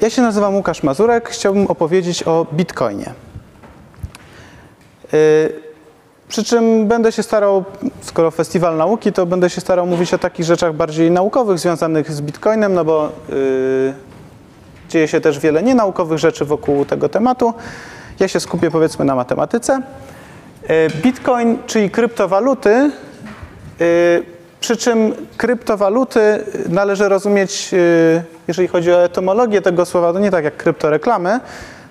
Ja się nazywam Łukasz Mazurek. Chciałbym opowiedzieć o Bitcoinie. Yy, przy czym będę się starał, skoro festiwal nauki, to będę się starał mówić o takich rzeczach bardziej naukowych związanych z Bitcoinem, no bo yy, dzieje się też wiele nienaukowych rzeczy wokół tego tematu. Ja się skupię powiedzmy na matematyce. Yy, Bitcoin, czyli kryptowaluty, przy czym kryptowaluty należy rozumieć, yy, jeżeli chodzi o etymologię tego słowa, to nie tak jak kryptoreklamy,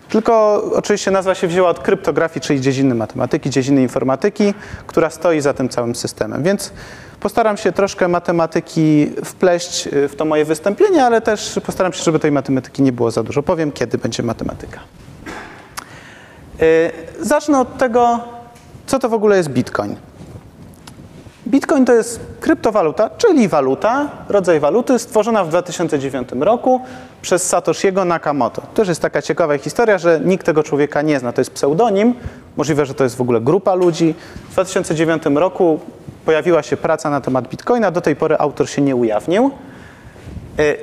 tylko oczywiście nazwa się wzięła od kryptografii, czyli dziedziny matematyki, dziedziny informatyki, która stoi za tym całym systemem. Więc postaram się troszkę matematyki wpleść y, w to moje wystąpienie, ale też postaram się, żeby tej matematyki nie było za dużo. Powiem, kiedy będzie matematyka. Y, zacznę od tego, co to w ogóle jest Bitcoin. Bitcoin to jest kryptowaluta, czyli waluta, rodzaj waluty stworzona w 2009 roku przez Satoshiego Nakamoto. To też jest taka ciekawa historia, że nikt tego człowieka nie zna. To jest pseudonim, możliwe, że to jest w ogóle grupa ludzi. W 2009 roku pojawiła się praca na temat Bitcoina, do tej pory autor się nie ujawnił. Y,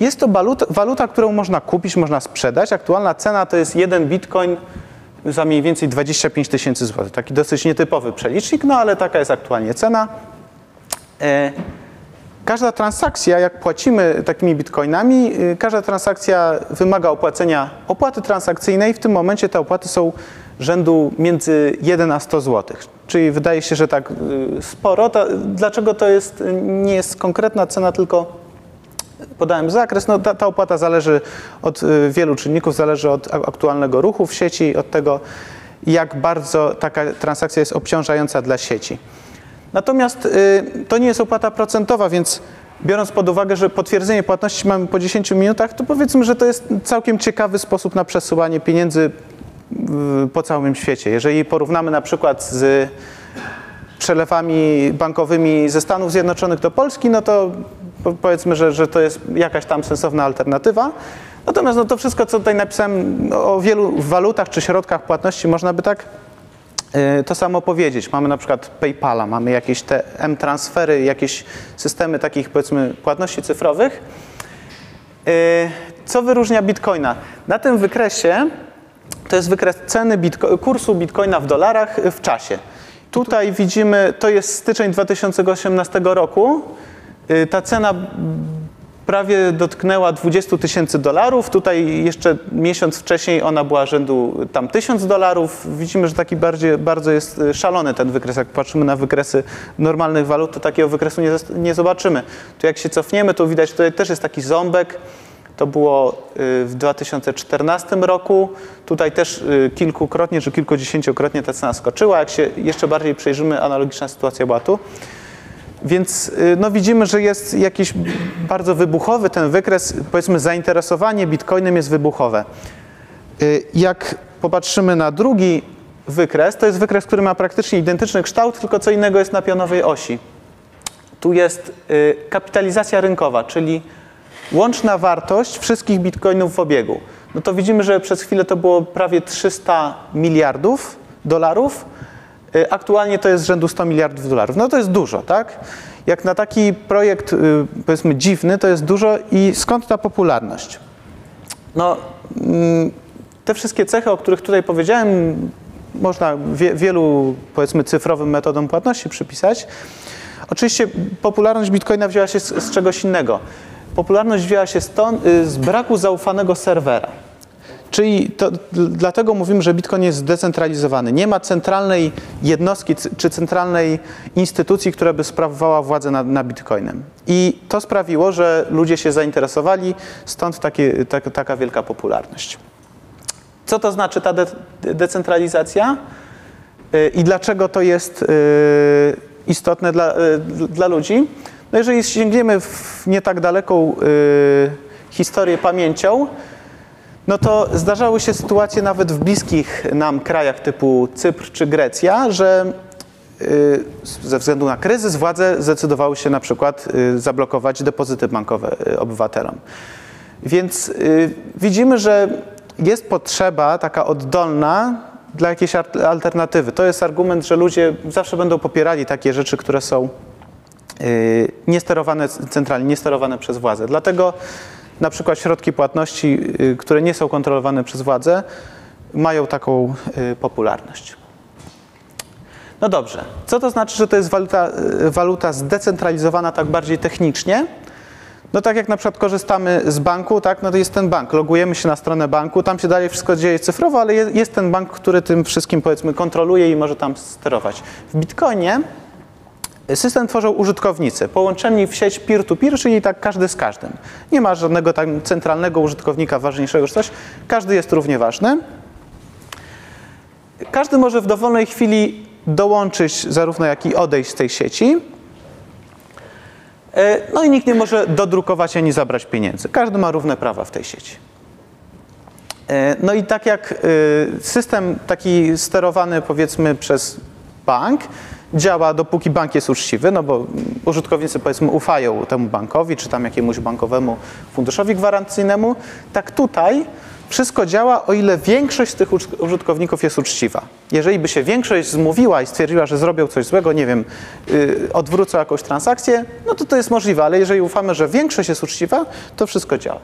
jest to waluta, waluta którą można kupić, można sprzedać. Aktualna cena to jest jeden Bitcoin za mniej więcej 25 tysięcy złotych. Taki dosyć nietypowy przelicznik, no ale taka jest aktualnie cena. E, każda transakcja, jak płacimy takimi bitcoinami, e, każda transakcja wymaga opłacenia opłaty transakcyjnej. W tym momencie te opłaty są rzędu między 1 a 100 zł. Czyli wydaje się, że tak e, sporo. dlaczego to jest, nie jest konkretna cena, tylko podałem zakres. No, ta, ta, opłata zależy od y, wielu czynników, zależy od aktualnego ruchu w sieci, od tego, jak bardzo taka transakcja jest obciążająca dla sieci. Natomiast y, to nie jest opłata procentowa, więc biorąc pod uwagę, że potwierdzenie płatności mamy po 10 minutach, to powiedzmy, że to jest całkiem ciekawy sposób na przesyłanie pieniędzy po całym świecie. Jeżeli porównamy na przykład z przelewami bankowymi ze Stanów Zjednoczonych do Polski, no to powiedzmy, że, że to jest jakaś tam sensowna alternatywa. Natomiast no, to wszystko, co tutaj napisałem o wielu walutach czy środkach płatności, można by tak y, to samo powiedzieć. Mamy na przykład PayPala, mamy jakieś te M-transfery, jakieś systemy takich powiedzmy płatności cyfrowych. Y, co wyróżnia Bitcoina? Na tym wykresie to jest wykres ceny bitco kursu Bitcoina w dolarach w czasie. Tutaj widzimy, to jest styczeń 2018 roku. Y, ta cena prawie dotknęła 20 tysięcy dolarów. Tutaj jeszcze miesiąc wcześniej ona była rzędu tam 1000 dolarów. Widzimy, że taki bardziej, bardzo jest y, szalony ten wykres. Jak patrzymy na wykresy normalnych walut, to takiego wykresu nie, nie zobaczymy. Tu jak się cofniemy, to widać, tutaj też jest taki ząbek. To było y, w 2014 roku. Tutaj też kilkukrotnie czy kilkudziesięciokrotnie ta cena skoczyła. Jak się jeszcze bardziej przejrzymy, analogiczna sytuacja była tu. Więc y, no, widzimy, że jest jakiś bardzo wybuchowy ten wykres, powiedzmy zainteresowanie bitcoinem jest wybuchowe. Y, jak popatrzymy na drugi wykres, to jest wykres, który ma praktycznie identyczny kształt, tylko co innego jest na pionowej osi. Tu jest y, kapitalizacja rynkowa, czyli łączna wartość wszystkich bitcoinów w obiegu. No to widzimy, że przez chwilę to było prawie 300 miliardów dolarów, aktualnie to jest rzędu 100 miliardów dolarów. No to jest dużo, tak? Jak na taki projekt, y, powiedzmy, dziwny, to jest dużo i skąd ta popularność? No, mm, te wszystkie cechy, o których tutaj powiedziałem, można wie, wielu, powiedzmy, cyfrowym metodom płatności przypisać. Oczywiście popularność Bitcoina wzięła się z, z czegoś innego. Popularność wzięła się stąd, y, z braku zaufanego serwera. Czyli to, dlatego mówimy, że Bitcoin jest zdecentralizowany. Nie ma centralnej jednostki czy centralnej instytucji, która by sprawowała władzę nad, nad Bitcoinem. I to sprawiło, że ludzie się zainteresowali, stąd tak, taka wielka popularność. Co to znaczy ta de decentralizacja y, i dlaczego to jest y, istotne dla, y, dla ludzi? No jeżeli sięgniemy w nie tak daleką historię pamięcią, no to zdarzały się sytuacje nawet w bliskich nam krajach typu Cypr czy Grecja, że y, ze względu na kryzys władze zdecydowały się na przykład y, zablokować depozyty bankowe y, obywatelom. Więc widzimy, że jest potrzeba taka oddolna dla jakiejś alternatywy. To jest argument, że ludzie zawsze będą popierali takie rzeczy, które są niesterowane centralnie, niesterowane przez władzę. Dlatego na przykład środki płatności, y, które nie są kontrolowane przez władzę, mają taką y, popularność. No dobrze, co to znaczy, że to jest waluta, y, waluta zdecentralizowana tak bardziej technicznie? No tak jak na przykład korzystamy z banku, tak, no to jest ten bank, logujemy się na stronę banku, tam się dalej wszystko dzieje cyfrowo, ale jest, jest ten bank, który tym wszystkim powiedzmy kontroluje i może tam sterować. W Bitcoinie system tworzą użytkownicy, połączeni w sieć peer-to-peer, czyli tak każdy z każdym. Nie ma żadnego tam centralnego użytkownika ważniejszego czy coś, każdy jest równie ważny. Każdy może w dowolnej chwili dołączyć zarówno jak i odejść z tej sieci. E, no i nikt nie może dodrukować ani zabrać pieniędzy. Każdy ma równe prawa w tej sieci. E, no i tak jak e, system taki sterowany powiedzmy przez bank działa dopóki bank jest uczciwy, no bo użytkownicy powiedzmy ufają temu bankowi czy tam jakiemuś bankowemu funduszowi gwarancyjnemu, tak tutaj wszystko działa, o ile większość z tych użytkowników jest uczciwa. Jeżeli by się większość zmówiła i stwierdziła, że zrobią coś złego, nie wiem, yy, odwrócą jakąś transakcję, no to to jest możliwe, ale jeżeli ufamy, że większość jest uczciwa, to wszystko działa.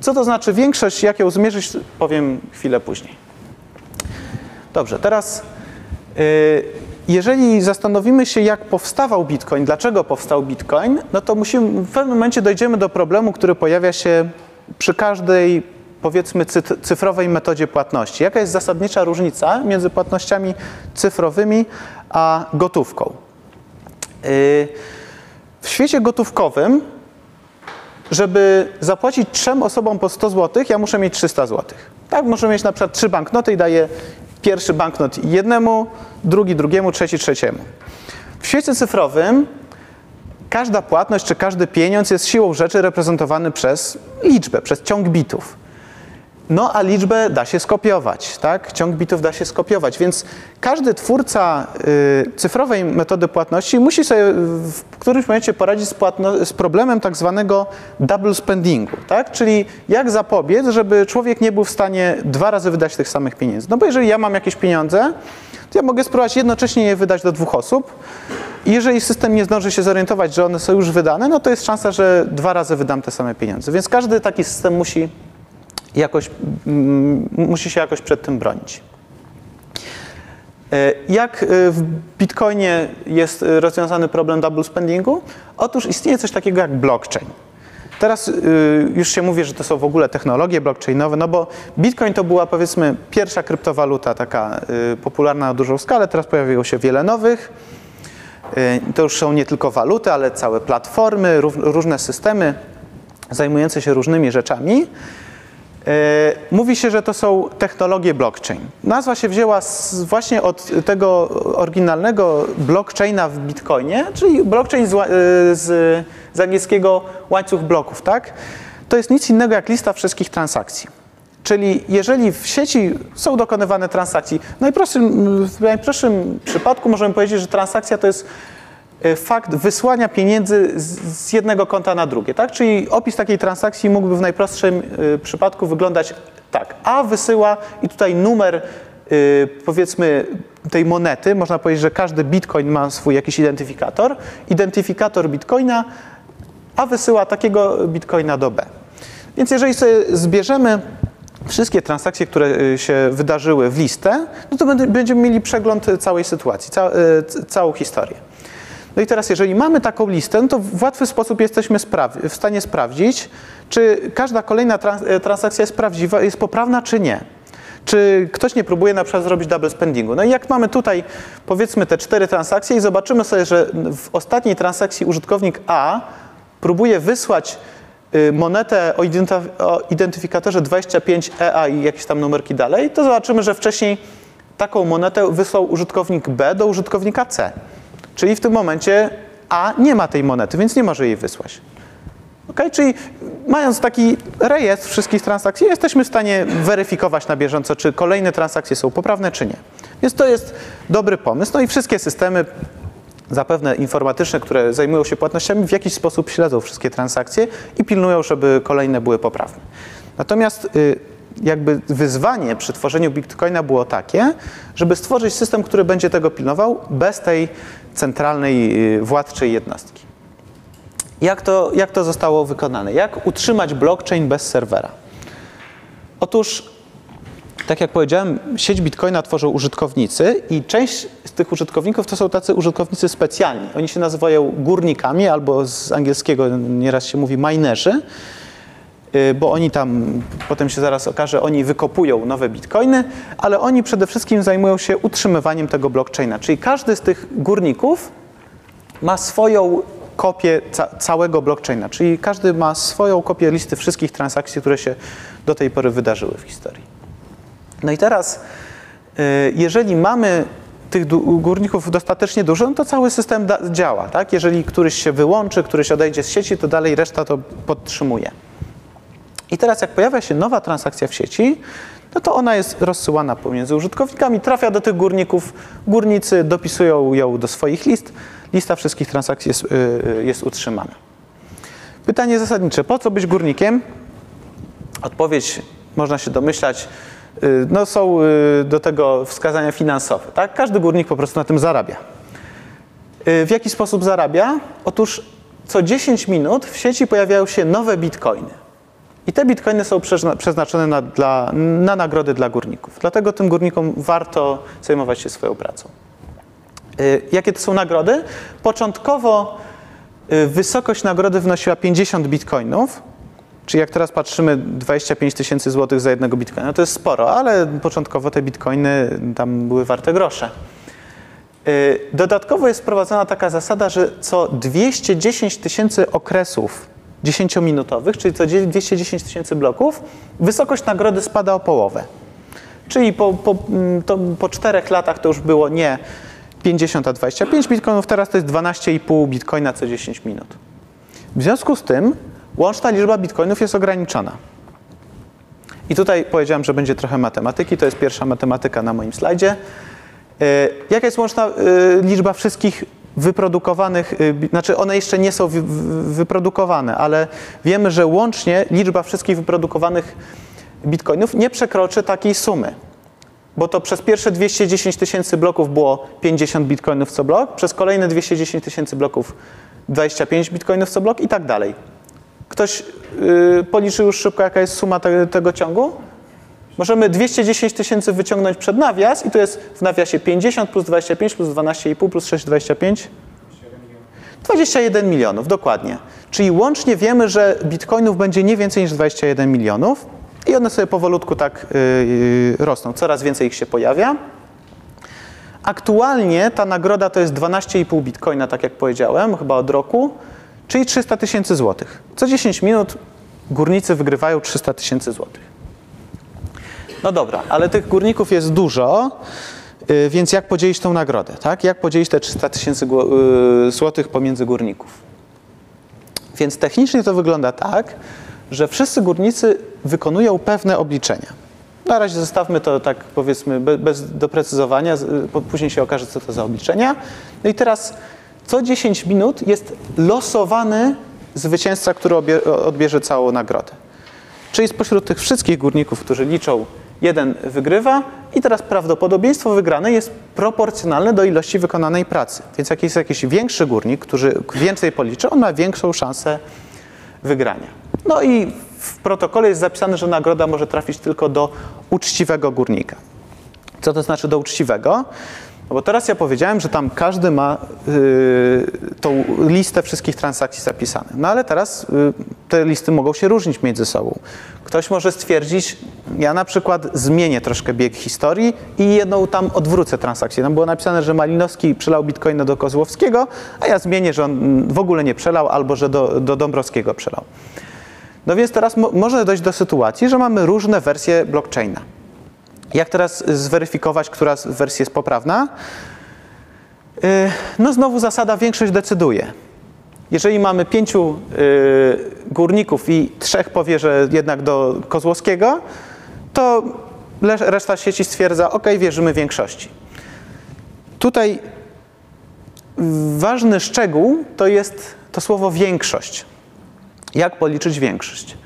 Co to znaczy większość, jak ją zmierzyć, powiem chwilę później. Dobrze, teraz yy, jeżeli zastanowimy się, jak powstawał Bitcoin, dlaczego powstał Bitcoin, no to musimy, w pewnym momencie dojdziemy do problemu, który pojawia się przy każdej powiedzmy cyfrowej metodzie płatności. Jaka jest zasadnicza różnica między płatnościami cyfrowymi a gotówką? Y, w świecie gotówkowym, żeby zapłacić trzem osobom po 100 zł, ja muszę mieć 300 zł. Tak, muszę mieć na przykład trzy banknoty i daję pierwszy banknot jednemu, drugi drugiemu, trzeci trzeciemu. W świecie cyfrowym każda płatność czy każdy pieniądz jest siłą rzeczy reprezentowany przez liczbę, przez ciąg bitów. No a liczbę da się skopiować, tak? Ciąg bitów da się skopiować, więc każdy twórca y, cyfrowej metody płatności musi sobie w którymś momencie poradzić z, z, problemem tak zwanego double spendingu, tak? Czyli jak zapobiec, żeby człowiek nie był w stanie dwa razy wydać tych samych pieniędzy. No bo jeżeli ja mam jakieś pieniądze, to ja mogę spróbować jednocześnie je wydać do dwóch osób. I jeżeli system nie zdąży się zorientować, że one są już wydane, no to jest szansa, że dwa razy wydam te same pieniądze. Więc każdy taki system musi jakoś, mm, musi się jakoś przed tym bronić. E, jak e, w Bitcoinie jest rozwiązany problem double spendingu? Otóż istnieje coś takiego jak blockchain. Teraz e, już się mówi, że to są w ogóle technologie blockchainowe, no bo Bitcoin to była powiedzmy pierwsza kryptowaluta taka popularna na dużą skalę, teraz pojawiło się wiele nowych. To już są nie tylko waluty, ale całe platformy, różne systemy zajmujące się różnymi rzeczami. E, mówi się, że to są technologie blockchain. Nazwa się wzięła właśnie od tego oryginalnego blockchaina w Bitcoinie, czyli blockchain z, e, z, z angielskiego łańcuch bloków, tak? To jest nic innego jak lista wszystkich transakcji. Czyli jeżeli w sieci są dokonywane transakcje, w najprostszym, przypadku możemy powiedzieć, że transakcja to jest fakt wysłania pieniędzy z jednego konta na drugie, tak? Czyli opis takiej transakcji mógłby w najprostszym e, przypadku wyglądać tak. A wysyła i tutaj numer e, powiedzmy tej monety, można powiedzieć, że każdy bitcoin ma swój jakiś identyfikator, identyfikator bitcoina, a wysyła takiego bitcoina do B. Więc jeżeli sobie zbierzemy wszystkie transakcje, które się wydarzyły w listę, no to będziemy mieli przegląd całej sytuacji, całą historię. No i teraz, jeżeli mamy taką listę, no to w łatwy sposób jesteśmy w stanie sprawdzić, czy każda kolejna trans e, transakcja jest prawdziwa, jest poprawna, czy nie. Czy ktoś nie próbuje na przykład zrobić double spendingu. No i jak mamy tutaj powiedzmy te cztery transakcje i zobaczymy sobie, że w ostatniej transakcji użytkownik A próbuje wysłać y, monetę o identyfikatorze 25EA i jakieś tam numerki dalej, to zobaczymy, że wcześniej taką monetę wysłał użytkownik B do użytkownika C. Czyli w tym momencie A nie ma tej monety, więc nie może jej wysłać. Okay? Czyli mając taki rejestr wszystkich transakcji, jesteśmy w stanie weryfikować na bieżąco, czy kolejne transakcje są poprawne, czy nie. Więc to jest dobry pomysł. No i wszystkie systemy, zapewne informatyczne, które zajmują się płatnościami, w jakiś sposób śledzą wszystkie transakcje i pilnują, żeby kolejne były poprawne. Natomiast y, jakby wyzwanie przy tworzeniu Bitcoina było takie, żeby stworzyć system, który będzie tego pilnował bez tej centralnej y, władczej jednostki. Jak to, jak to zostało wykonane? Jak utrzymać blockchain bez serwera? Otóż, tak jak powiedziałem, sieć Bitcoina tworzą użytkownicy i część z tych użytkowników to są tacy użytkownicy specjalni. Oni się nazywają górnikami albo z angielskiego nieraz się mówi minerzy, bo oni tam, potem się zaraz okaże, oni wykopują nowe bitcoiny, ale oni przede wszystkim zajmują się utrzymywaniem tego blockchaina. Czyli każdy z tych górników ma swoją kopię ca całego blockchaina, czyli każdy ma swoją kopię listy wszystkich transakcji, które się do tej pory wydarzyły w historii. No i teraz, y, jeżeli mamy tych górników dostatecznie dużo, no to cały system działa. Tak? Jeżeli któryś się wyłączy, któryś odejdzie z sieci, to dalej reszta to podtrzymuje. I teraz jak pojawia się nowa transakcja w sieci, no to ona jest rozsyłana pomiędzy użytkownikami, trafia do tych górników, górnicy dopisują ją do swoich list, lista wszystkich transakcji jest, yy, jest utrzymana. Pytanie zasadnicze, po co być górnikiem? Odpowiedź można się domyślać, yy, no są yy, do tego wskazania finansowe. Tak? Każdy górnik po prostu na tym zarabia. W jaki sposób zarabia? Otóż co 10 minut w sieci pojawiają się nowe bitcoiny. I te bitcoiny są przeznaczone na, dla, na nagrody dla górników. Dlatego tym górnikom warto zajmować się swoją pracą. Y, jakie to są nagrody? Początkowo y, wysokość nagrody wynosiła 50 bitcoinów, czyli jak teraz patrzymy 25 tysięcy złotych za jednego bitcoina, to jest sporo, ale początkowo te bitcoiny tam były warte grosze. Y, dodatkowo jest wprowadzona taka zasada, że co 210 tysięcy okresów 10-minutowych, czyli co 210 tysięcy bloków, wysokość nagrody spada o połowę. Czyli po, po, mm, to, po czterech latach to już było nie 50 a 25 bitcoinów, teraz to jest 12,5 bitcoina co 10 minut. W związku z tym łączna liczba bitcoinów jest ograniczona. I tutaj powiedziałem, że będzie trochę matematyki, to jest pierwsza matematyka na moim slajdzie. Yy, jaka jest łączna yy, liczba wszystkich wyprodukowanych, yy, znaczy one jeszcze nie są wy, wyprodukowane, ale wiemy, że łącznie liczba wszystkich wyprodukowanych bitcoinów nie przekroczy takiej sumy bo to przez pierwsze 210 tysięcy bloków było 50 bitcoinów co blok, przez kolejne 210 tysięcy bloków 25 bitcoinów co blok i tak dalej. Ktoś yy, policzył już szybko, jaka jest suma te, tego ciągu? Możemy 210 tysięcy wyciągnąć przed nawias i to jest w nawiasie 50 plus 25 plus 12,5 plus 6, 25? 21 milionów, dokładnie. Czyli łącznie wiemy, że bitcoinów będzie nie więcej niż 21 milionów. I one sobie powolutku tak yy, rosną, coraz więcej ich się pojawia. Aktualnie ta nagroda to jest 12,5 bitcoina, tak jak powiedziałem, chyba od roku, czyli 300 tysięcy złotych. Co 10 minut górnicy wygrywają 300 tysięcy złotych. No dobra, ale tych górników jest dużo, yy, więc jak podzielić tą nagrodę? Tak? Jak podzielić te 300 tysięcy yy, złotych pomiędzy górników? Więc technicznie to wygląda tak, że wszyscy górnicy wykonują pewne obliczenia. Na razie zostawmy to tak powiedzmy bez doprecyzowania, później się okaże, co to za obliczenia. No i teraz co 10 minut jest losowany zwycięzca, który odbierze całą nagrodę. Czyli spośród tych wszystkich górników, którzy liczą, jeden wygrywa i teraz prawdopodobieństwo wygranej jest proporcjonalne do ilości wykonanej pracy. Więc jak jest jakiś większy górnik, który więcej policzy, on ma większą szansę wygrania. No i w protokole jest zapisane, że nagroda może trafić tylko do uczciwego górnika. Co to znaczy do uczciwego? No bo teraz ja powiedziałem, że tam każdy ma y, tą listę wszystkich transakcji zapisanych. No ale teraz y, te listy mogą się różnić między sobą. Ktoś może stwierdzić, ja na przykład zmienię troszkę bieg historii i jedną tam odwrócę transakcję. Tam było napisane, że Malinowski przelał bitcoina do Kozłowskiego, a ja zmienię, że on w ogóle nie przelał albo że do, do Dąbrowskiego przelał. No więc teraz mo może dojść do sytuacji, że mamy różne wersje blockchaina. Jak teraz zweryfikować, która wersja jest poprawna? Yy, no znowu zasada większość decyduje. Jeżeli mamy pięciu yy, górników i trzech powie, że jednak do Kozłowskiego, to reszta sieci stwierdza, ok, wierzymy większości. Tutaj ważny szczegół to jest to słowo większość jak policzyć większość.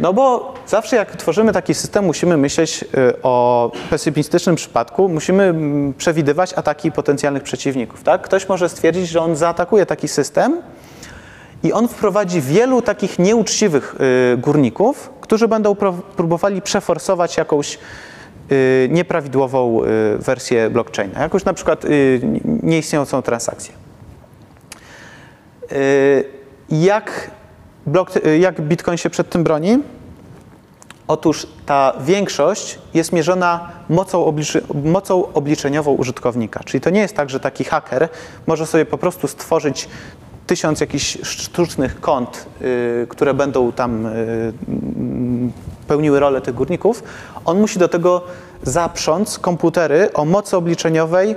No bo zawsze jak tworzymy taki system, musimy myśleć y, o pesymistycznym przypadku, musimy mm, przewidywać ataki potencjalnych przeciwników. Tak? Ktoś może stwierdzić, że on zaatakuje taki system i on wprowadzi wielu takich nieuczciwych y, górników, którzy będą próbowali przeforsować jakąś y, nieprawidłową wersję blockchaina, jakąś na przykład nieistniejącą transakcję. Jak, jak Bitcoin się przed tym broni? Otóż ta większość jest mierzona mocą, obliczy, mocą, obliczeniową użytkownika. Czyli to nie jest tak, że taki haker może sobie po prostu stworzyć tysiąc jakichś sztucznych kont, y, które będą tam y, pełniły rolę tych górników. On musi do tego zaprząc komputery o mocy obliczeniowej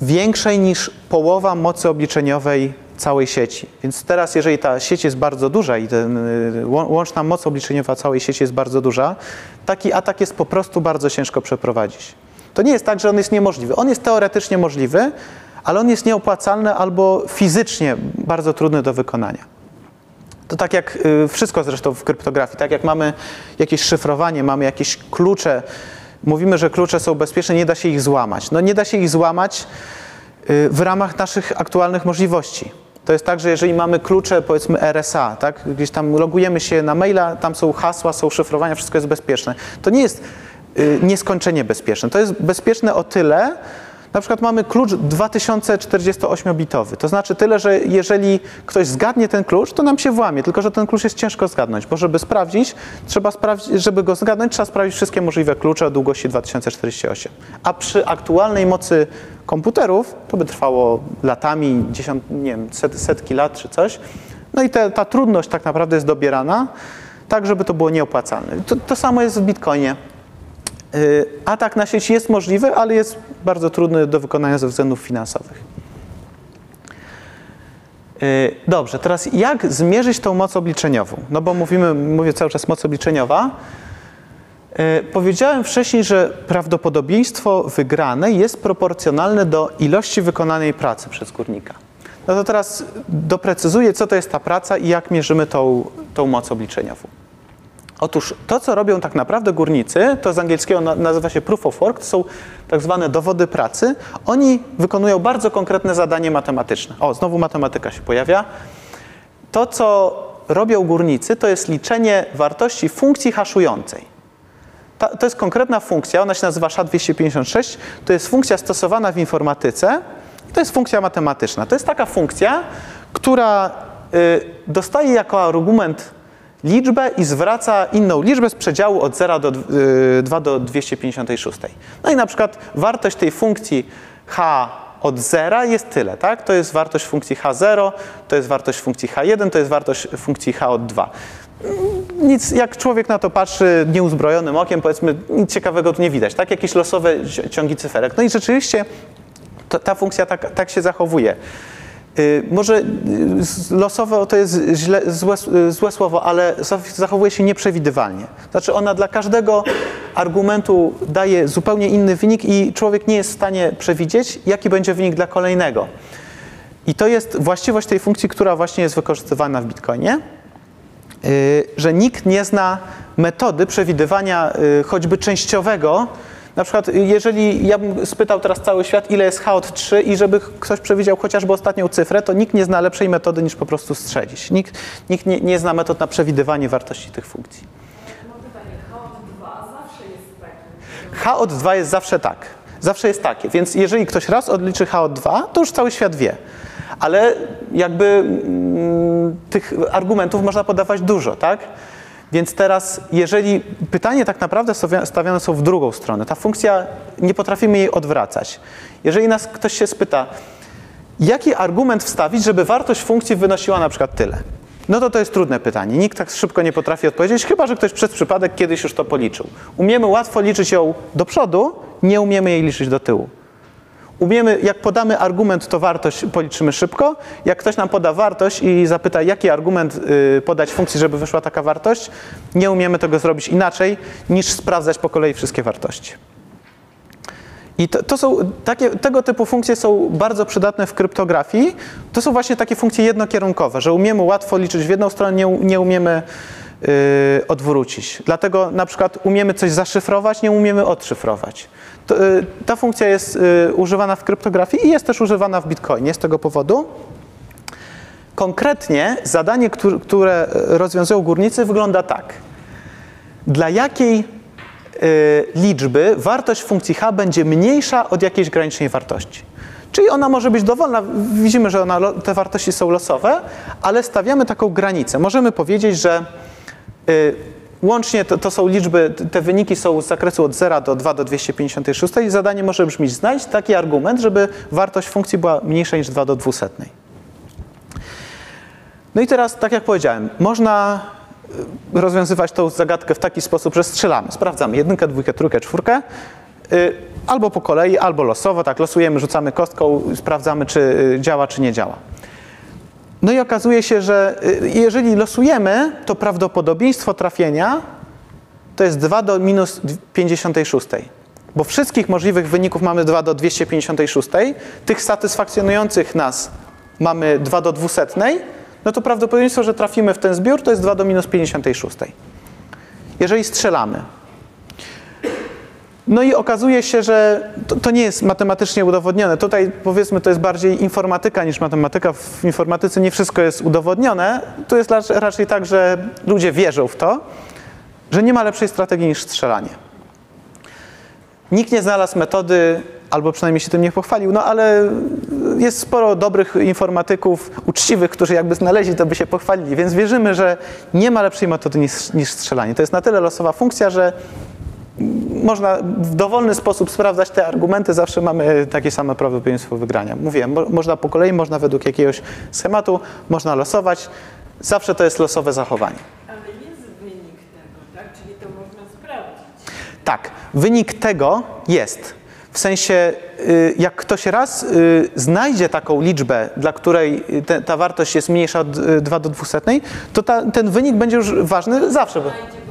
większej niż połowa mocy obliczeniowej całej sieci. Więc teraz, jeżeli ta sieć jest bardzo duża i ten, y, łączna moc obliczeniowa całej sieci jest bardzo duża, taki atak jest po prostu bardzo ciężko przeprowadzić. To nie jest tak, że on jest niemożliwy. On jest teoretycznie możliwy, ale on jest nieopłacalny albo fizycznie bardzo trudny do wykonania. To tak jak y, wszystko zresztą w kryptografii, tak jak mamy jakieś szyfrowanie, mamy jakieś klucze, mówimy, że klucze są bezpieczne, nie da się ich złamać. No nie da się ich złamać y, w ramach naszych aktualnych możliwości. To jest tak, że jeżeli mamy klucze, powiedzmy RSA, tak, gdzieś tam logujemy się na maila, tam są hasła, są szyfrowania, wszystko jest bezpieczne. To nie jest y, nieskończenie bezpieczne. To jest bezpieczne o tyle, na przykład mamy klucz 2048-bitowy. To znaczy tyle, że jeżeli ktoś zgadnie ten klucz, to nam się włamie, tylko że ten klucz jest ciężko zgadnąć, bo żeby sprawdzić, trzeba sprawdzić, żeby go zgadnąć, trzeba sprawdzić wszystkie możliwe klucze o długości 2048. A przy aktualnej mocy komputerów to by trwało latami, dziesiąt, nie wiem, set, setki lat czy coś. No i te, ta trudność tak naprawdę jest dobierana tak, żeby to było nieopłacalne. To, to samo jest w Bitcoinie. Y, atak na sieć jest możliwy, ale jest bardzo trudny do wykonania ze względów finansowych. Y, dobrze, teraz jak zmierzyć tą moc obliczeniową? No bo mówimy, mówię cały czas moc obliczeniowa. Y, powiedziałem wcześniej, że prawdopodobieństwo wygranej jest proporcjonalne do ilości wykonanej pracy przez górnika. No to teraz doprecyzuję, co to jest ta praca i jak mierzymy tą, tą moc obliczeniową. Otóż to, co robią tak naprawdę górnicy, to z angielskiego nazywa się proof of work, to są tak zwane dowody pracy. Oni wykonują bardzo konkretne zadanie matematyczne. O, znowu matematyka się pojawia. To, co robią górnicy, to jest liczenie wartości funkcji haszującej. to jest konkretna funkcja, ona się nazywa SHA-256. To jest funkcja stosowana w informatyce. To jest funkcja matematyczna. To jest taka funkcja, która y, dostaje jako argument liczbę i zwraca inną liczbę z przedziału od 0 do 2 do 256. No i na przykład wartość tej funkcji h od 0 jest tyle, tak? To jest wartość funkcji h0, to jest wartość funkcji h1, to jest wartość funkcji h od 2. Nic, jak człowiek na to patrzy nieuzbrojonym okiem, powiedzmy, nic ciekawego tu nie widać, tak? Jakieś losowe ciągi cyferek. No i rzeczywiście to, ta funkcja tak, tak się zachowuje. Y, może y, losowe to jest źle, złe, y, złe, słowo, ale zachowuje się nieprzewidywalnie. Znaczy ona dla każdego argumentu daje zupełnie inny wynik i człowiek nie jest w stanie przewidzieć, jaki będzie wynik dla kolejnego. I to jest właściwość tej funkcji, która właśnie jest wykorzystywana w Bitcoinie, że nikt nie zna metody przewidywania choćby częściowego na przykład, jeżeli ja bym spytał teraz cały świat, ile jest od 3 i żeby ktoś przewidział chociażby ostatnią cyfrę, to nikt nie zna lepszej metody niż po prostu strzelić. Nikt, nikt nie, nie zna metod na przewidywanie wartości tych funkcji. Od 2 jest zawsze tak. Zawsze jest takie. Więc jeżeli ktoś raz odliczy od 2, to już cały świat wie. Ale jakby mm, tych argumentów można podawać dużo, tak? Więc teraz, jeżeli pytanie tak naprawdę stawiane są w drugą stronę, ta funkcja, nie potrafimy jej odwracać. Jeżeli nas ktoś się spyta, jaki argument wstawić, żeby wartość funkcji wynosiła na przykład tyle? No to to jest trudne pytanie. Nikt tak szybko nie potrafi odpowiedzieć, chyba że ktoś przez przypadek kiedyś już to policzył. Umiemy łatwo liczyć ją do przodu, nie umiemy jej liczyć do tyłu. Umiemy, jak podamy argument, to wartość policzymy szybko. Jak ktoś nam poda wartość i zapyta, jaki argument y, podać funkcji, żeby wyszła taka wartość, nie umiemy tego zrobić inaczej, niż sprawdzać po kolei wszystkie wartości. I to, to, są takie, tego typu funkcje są bardzo przydatne w kryptografii. To są właśnie takie funkcje jednokierunkowe, że umiemy łatwo liczyć w jedną stronę, nie, nie umiemy odwrócić. Dlatego na przykład umiemy coś zaszyfrować, nie umiemy odszyfrować. To, y, ta funkcja jest y, używana w kryptografii i jest też używana w Bitcoinie z tego powodu. Konkretnie zadanie, które, rozwiązują górnicy, wygląda tak. Dla jakiej y, liczby wartość funkcji h będzie mniejsza od jakiejś granicznej wartości? Czyli ona może być dowolna, widzimy, że ona, te wartości są losowe, ale stawiamy taką granicę. Możemy powiedzieć, że y, łącznie to, to, są liczby, te wyniki są z zakresu od 0 do 2 do 256 i zadanie może brzmieć znajdź taki argument, żeby wartość funkcji była mniejsza niż 2 do 200. No i teraz, tak jak powiedziałem, można y, rozwiązywać tą zagadkę w taki sposób, że strzelamy. Sprawdzamy jedynkę, dwójkę, trójkę, czwórkę. Y, albo po kolei, albo losowo, tak losujemy, rzucamy kostką, sprawdzamy, czy y, działa, czy nie działa. No i okazuje się, że jeżeli losujemy, to prawdopodobieństwo trafienia to jest 2 do minus 56. Bo wszystkich możliwych wyników mamy 2 do 256, tych satysfakcjonujących nas mamy 2 do 200, no to prawdopodobieństwo, że trafimy w ten zbiór, to jest 2 do minus 56. Jeżeli strzelamy. No i okazuje się, że to, to, nie jest matematycznie udowodnione. Tutaj powiedzmy, to jest bardziej informatyka niż matematyka. W informatyce nie wszystko jest udowodnione. Tu jest raczej tak, że ludzie wierzą w to, że nie ma lepszej strategii niż strzelanie. Nikt nie znalazł metody albo przynajmniej się tym nie pochwalił, no ale jest sporo dobrych informatyków, uczciwych, którzy jakby znaleźli, to by się pochwalili, więc wierzymy, że nie ma lepszej metody niż, niż strzelanie. To jest na tyle losowa funkcja, że można w dowolny sposób sprawdzać te argumenty, zawsze mamy takie same prawdopodobieństwo wygrania. Mówiłem, mo można po kolei, można według jakiegoś schematu, można losować. Zawsze to jest losowe zachowanie. Ale jest wynik tego, tak? Czyli to można sprawdzić. Tak, wynik tego jest. W sensie, y, jak ktoś raz y, znajdzie taką liczbę, dla której te, ta wartość jest mniejsza od 2 y, do 200, to ta, ten wynik będzie już ważny zawsze. Znajdzie.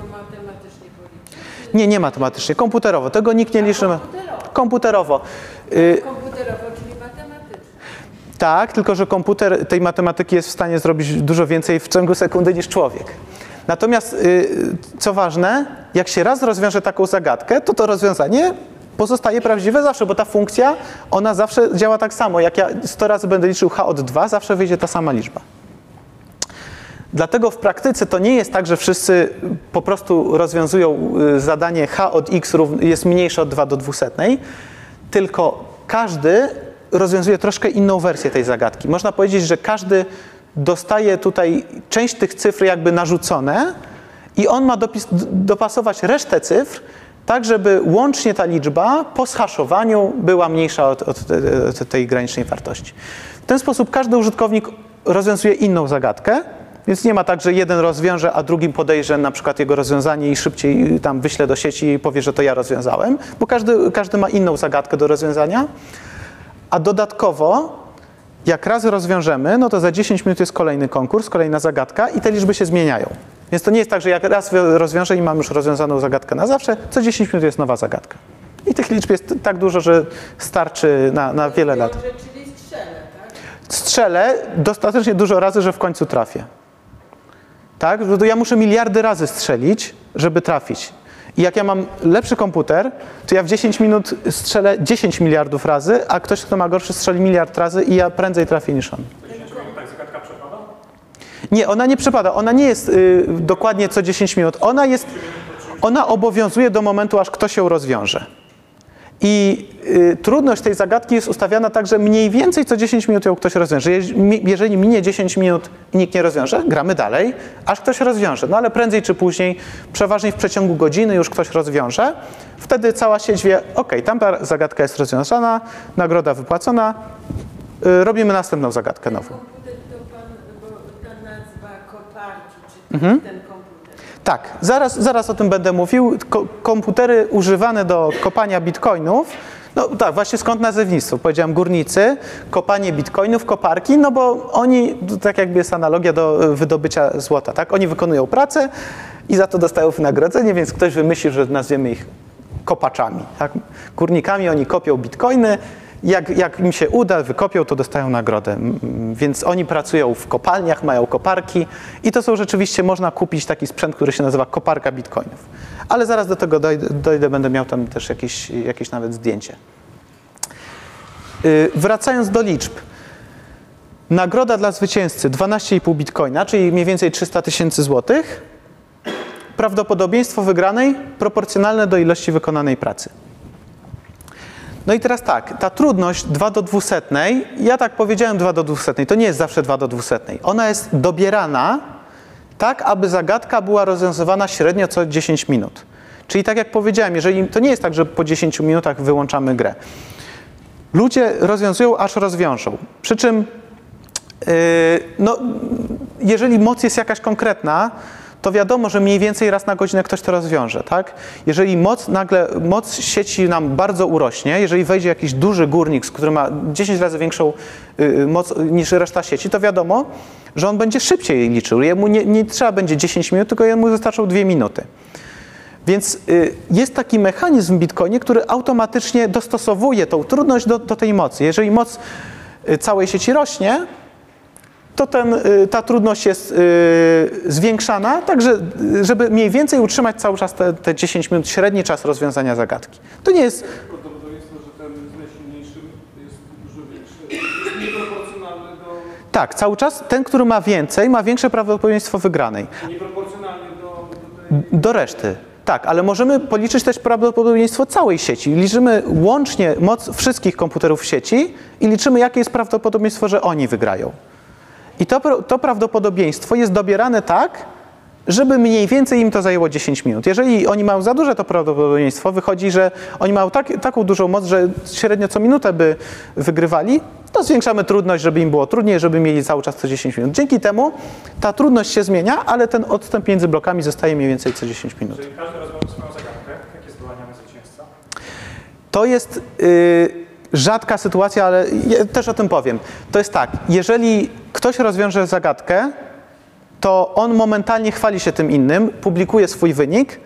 Nie, nie matematycznie, komputerowo. Tego nikt nie liczy. komputerowo. Komputerowo. Komputerowo, czyli matematycznie. Tak, tylko że komputer tej matematyki jest w stanie zrobić dużo więcej w ciągu sekundy niż człowiek. Natomiast, co ważne, jak się raz rozwiąże taką zagadkę, to to rozwiązanie pozostaje prawdziwe zawsze, bo ta funkcja, ona zawsze działa tak samo. Jak ja 100 razy będę liczył h od 2, zawsze wyjdzie ta sama liczba. Dlatego w praktyce to nie jest tak, że wszyscy po prostu rozwiązują y, zadanie h od x jest mniejsze od 2 do 200, tylko każdy rozwiązuje troszkę inną wersję tej zagadki. Można powiedzieć, że każdy dostaje tutaj część tych cyfr jakby narzucone i on ma dopasować resztę cyfr tak żeby łącznie ta liczba po zhaszowaniu była mniejsza od, od, od, tej granicznej wartości. W ten sposób każdy użytkownik rozwiązuje inną zagadkę, więc nie ma tak, że jeden rozwiąże, a drugim podejrze na przykład jego rozwiązanie i szybciej tam wyśle do sieci i powie, że to ja rozwiązałem, bo każdy, każdy ma inną zagadkę do rozwiązania. A dodatkowo, jak raz rozwiążemy, no to za 10 minut jest kolejny konkurs, kolejna zagadka i te liczby się zmieniają. Więc to nie jest tak, że jak raz rozwiążę i mam już rozwiązaną zagadkę na zawsze, co 10 minut jest nowa zagadka. I tych liczb jest tak dużo, że starczy na, na wiele lat. Czyli strzelę, tak? Strzelę dostatecznie dużo razy, że w końcu trafię. Tak? Ja muszę miliardy razy strzelić, żeby trafić. I jak ja mam lepszy komputer, to ja w 10 minut strzelę 10 miliardów razy, a ktoś, kto ma gorszy, strzeli miliard razy i ja prędzej trafię niż on. Nie, ona nie przypada. Ona nie jest y, dokładnie co 10 minut. Ona jest, ona obowiązuje do momentu, aż ktoś ją rozwiąże. I y, trudność tej zagadki jest ustawiana tak, że mniej więcej co 10 minut ją ktoś rozwiąże. Jeżeli minie 10 minut i nikt nie rozwiąże, gramy dalej, aż ktoś rozwiąże. No ale prędzej czy później, przeważnie w przeciągu godziny już ktoś rozwiąże. Wtedy cała sieć wie, ok, tamta zagadka jest rozwiązana, nagroda wypłacona, y, robimy następną zagadkę nową. mhm. ten komputer. Tak, zaraz, zaraz o tym będę mówił. Ko komputery używane do kopania bitcoinów, no tak, właśnie skąd nazewnictwo? Powiedziałem górnicy, kopanie bitcoinów, koparki, no bo oni, tak jakby jest analogia do e, wydobycia złota, tak? Oni wykonują pracę i za to dostają wynagrodzenie, więc ktoś wymyślił, że nazwiemy ich kopaczami, tak? Górnikami oni kopią bitcoiny, jak, jak im się uda, wykopią, to dostają nagrodę. Więc oni pracują w kopalniach, mają koparki i to są rzeczywiście, można kupić taki sprzęt, który się nazywa koparka bitcoinów. Ale zaraz do tego dojdę, dojdę będę miał tam też jakieś, jakieś nawet zdjęcie. Yy, wracając do liczb. Nagroda dla zwycięzcy 12,5 bitcoina, czyli mniej więcej 300 tysięcy złotych. Prawdopodobieństwo wygranej proporcjonalne do ilości wykonanej pracy. No i teraz tak, ta trudność 2 do 200, ja tak powiedziałem 2 do 200, to nie jest zawsze 2 do 200. Ona jest dobierana tak, aby zagadka była rozwiązywana średnio co 10 minut. Czyli tak jak powiedziałem, jeżeli to nie jest tak, że po 10 minutach wyłączamy grę. Ludzie rozwiązują, aż rozwiążą. Przy czym, yy, no, jeżeli moc jest jakaś konkretna, to wiadomo, że mniej więcej raz na godzinę ktoś to rozwiąże, tak? Jeżeli moc nagle, moc sieci nam bardzo urośnie, jeżeli wejdzie jakiś duży górnik, który ma 10 razy większą y, moc niż reszta sieci, to wiadomo, że on będzie szybciej liczył. Jemu nie, nie trzeba będzie 10 minut, tylko jemu wystarczą 2 minuty. Więc y, jest taki mechanizm w Bitcoinie, który automatycznie dostosowuje tą trudność do, do tej mocy. Jeżeli moc y, całej sieci rośnie, to ten, y, ta trudność jest y, zwiększana, tak że, y, żeby mniej więcej utrzymać cały czas te, te 10 minut, średni czas rozwiązania zagadki. To nie jest, Prawdopodobieństwo, że ten z najsilniejszym jest dużo większy, jest nieproporcjonalne do, tak, cały czas ten, który ma więcej, ma większe prawdopodobieństwo wygranej. nieproporcjonalnie do, do tej... Do reszty. Tak, ale możemy policzyć też prawdopodobieństwo całej sieci. Liczymy łącznie moc wszystkich komputerów w sieci i liczymy, jakie jest prawdopodobieństwo, że oni wygrają. I to, to prawdopodobieństwo jest dobierane tak, żeby mniej więcej im to zajęło 10 minut. Jeżeli oni mają za duże to prawdopodobieństwo, wychodzi, że oni mają tak, taką dużą moc, że średnio co minutę by wygrywali, to zwiększamy trudność, żeby im było trudniej, żeby mieli cały czas co 10 minut. Dzięki temu ta trudność się zmienia, ale ten odstęp między blokami zostaje mniej więcej co 10 minut. Jeżeli każdy rozwiązał swoją zagadkę, jakie zdolaniamy zwycięzca? To jest y, rzadka sytuacja, ale ja też o tym powiem. To jest tak, jeżeli ktoś rozwiąże zagadkę, to on momentalnie chwali się tym innym, publikuje swój wynik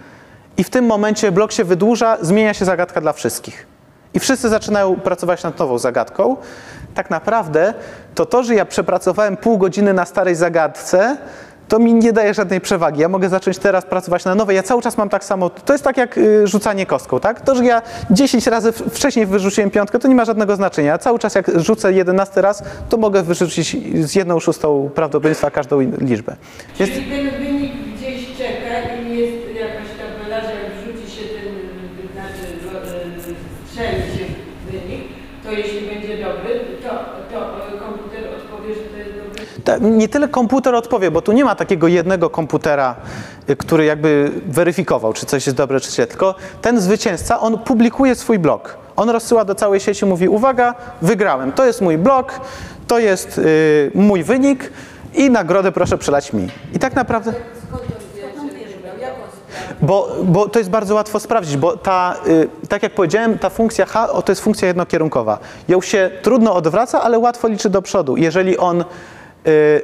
i w tym momencie blok się wydłuża, zmienia się zagadka dla wszystkich. I wszyscy zaczynają pracować nad nową zagadką. Tak naprawdę to to, że ja przepracowałem pół godziny na starej zagadce, to mi nie daje żadnej przewagi. Ja mogę zacząć teraz pracować na nowej. Ja cały czas mam tak samo. To jest tak jak y, rzucanie kostką, tak? To, że ja 10 razy wcześniej wyrzuciłem piątkę, to nie ma żadnego znaczenia. Ja cały czas jak rzucę 11 raz, to mogę wyrzucić z jedną szóstą prawdopodobieństwa każdą liczbę. Jest, Czyli ten wynik gdzieś czeka i jest jakaś tabela, że jak wrzuci się ten, y, znaczy lo- y, strzeli się wynik, to jeśli będzie dobry, to, to y, komputer odpowie, że to jest dobry. Ta, nie tyle komputer odpowie, bo tu nie ma takiego jednego komputera, y, który jakby weryfikował, czy coś jest dobre, czy źle, tylko ten zwycięzca, on publikuje swój blog. On rozsyła do całej sieci, mówi, uwaga, wygrałem, to jest mój blog, to jest y, mój wynik i nagrodę proszę przelać mi. I tak naprawdę... Bo, bo to jest bardzo łatwo sprawdzić, bo ta, y, tak jak powiedziałem, ta funkcja H o, to jest funkcja jednokierunkowa. Ją się trudno odwraca, ale łatwo liczy do przodu. Jeżeli on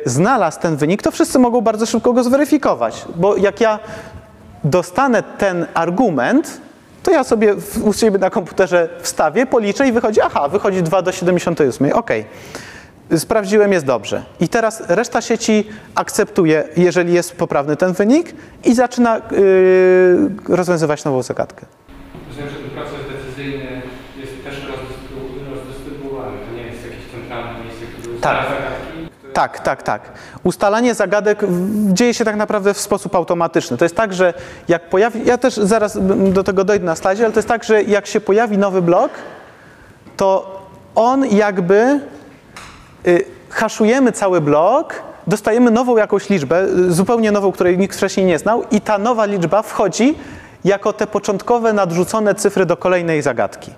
znalazł ten wynik, to wszyscy mogą bardzo szybko go zweryfikować, bo jak ja dostanę ten argument, to ja sobie u siebie na komputerze wstawię, policzę i wychodzi, aha, wychodzi 2 do 78, okej. Sprawdziłem, jest dobrze. I teraz reszta sieci akceptuje, jeżeli jest poprawny ten wynik i zaczyna yy, rozwiązywać nową zagadkę. Rozumiem, że ten proces decyzyjny jest też rozdystrybu- rozdystrybuowany. To nie jest jakieś centralne miejsce, które Tak. Tak, tak, tak. Ustalanie zagadek dzieje się tak naprawdę w sposób automatyczny. To jest tak, że jak pojawi, ja też zaraz do tego dojdę na slajdzie, ale to jest tak, że jak się pojawi nowy blok, to on jakby y, haszujemy cały blok, dostajemy nową jakąś liczbę, y, zupełnie nową, której nikt wcześniej nie znał i ta nowa liczba wchodzi jako te początkowe nadrzucone cyfry do kolejnej zagadki.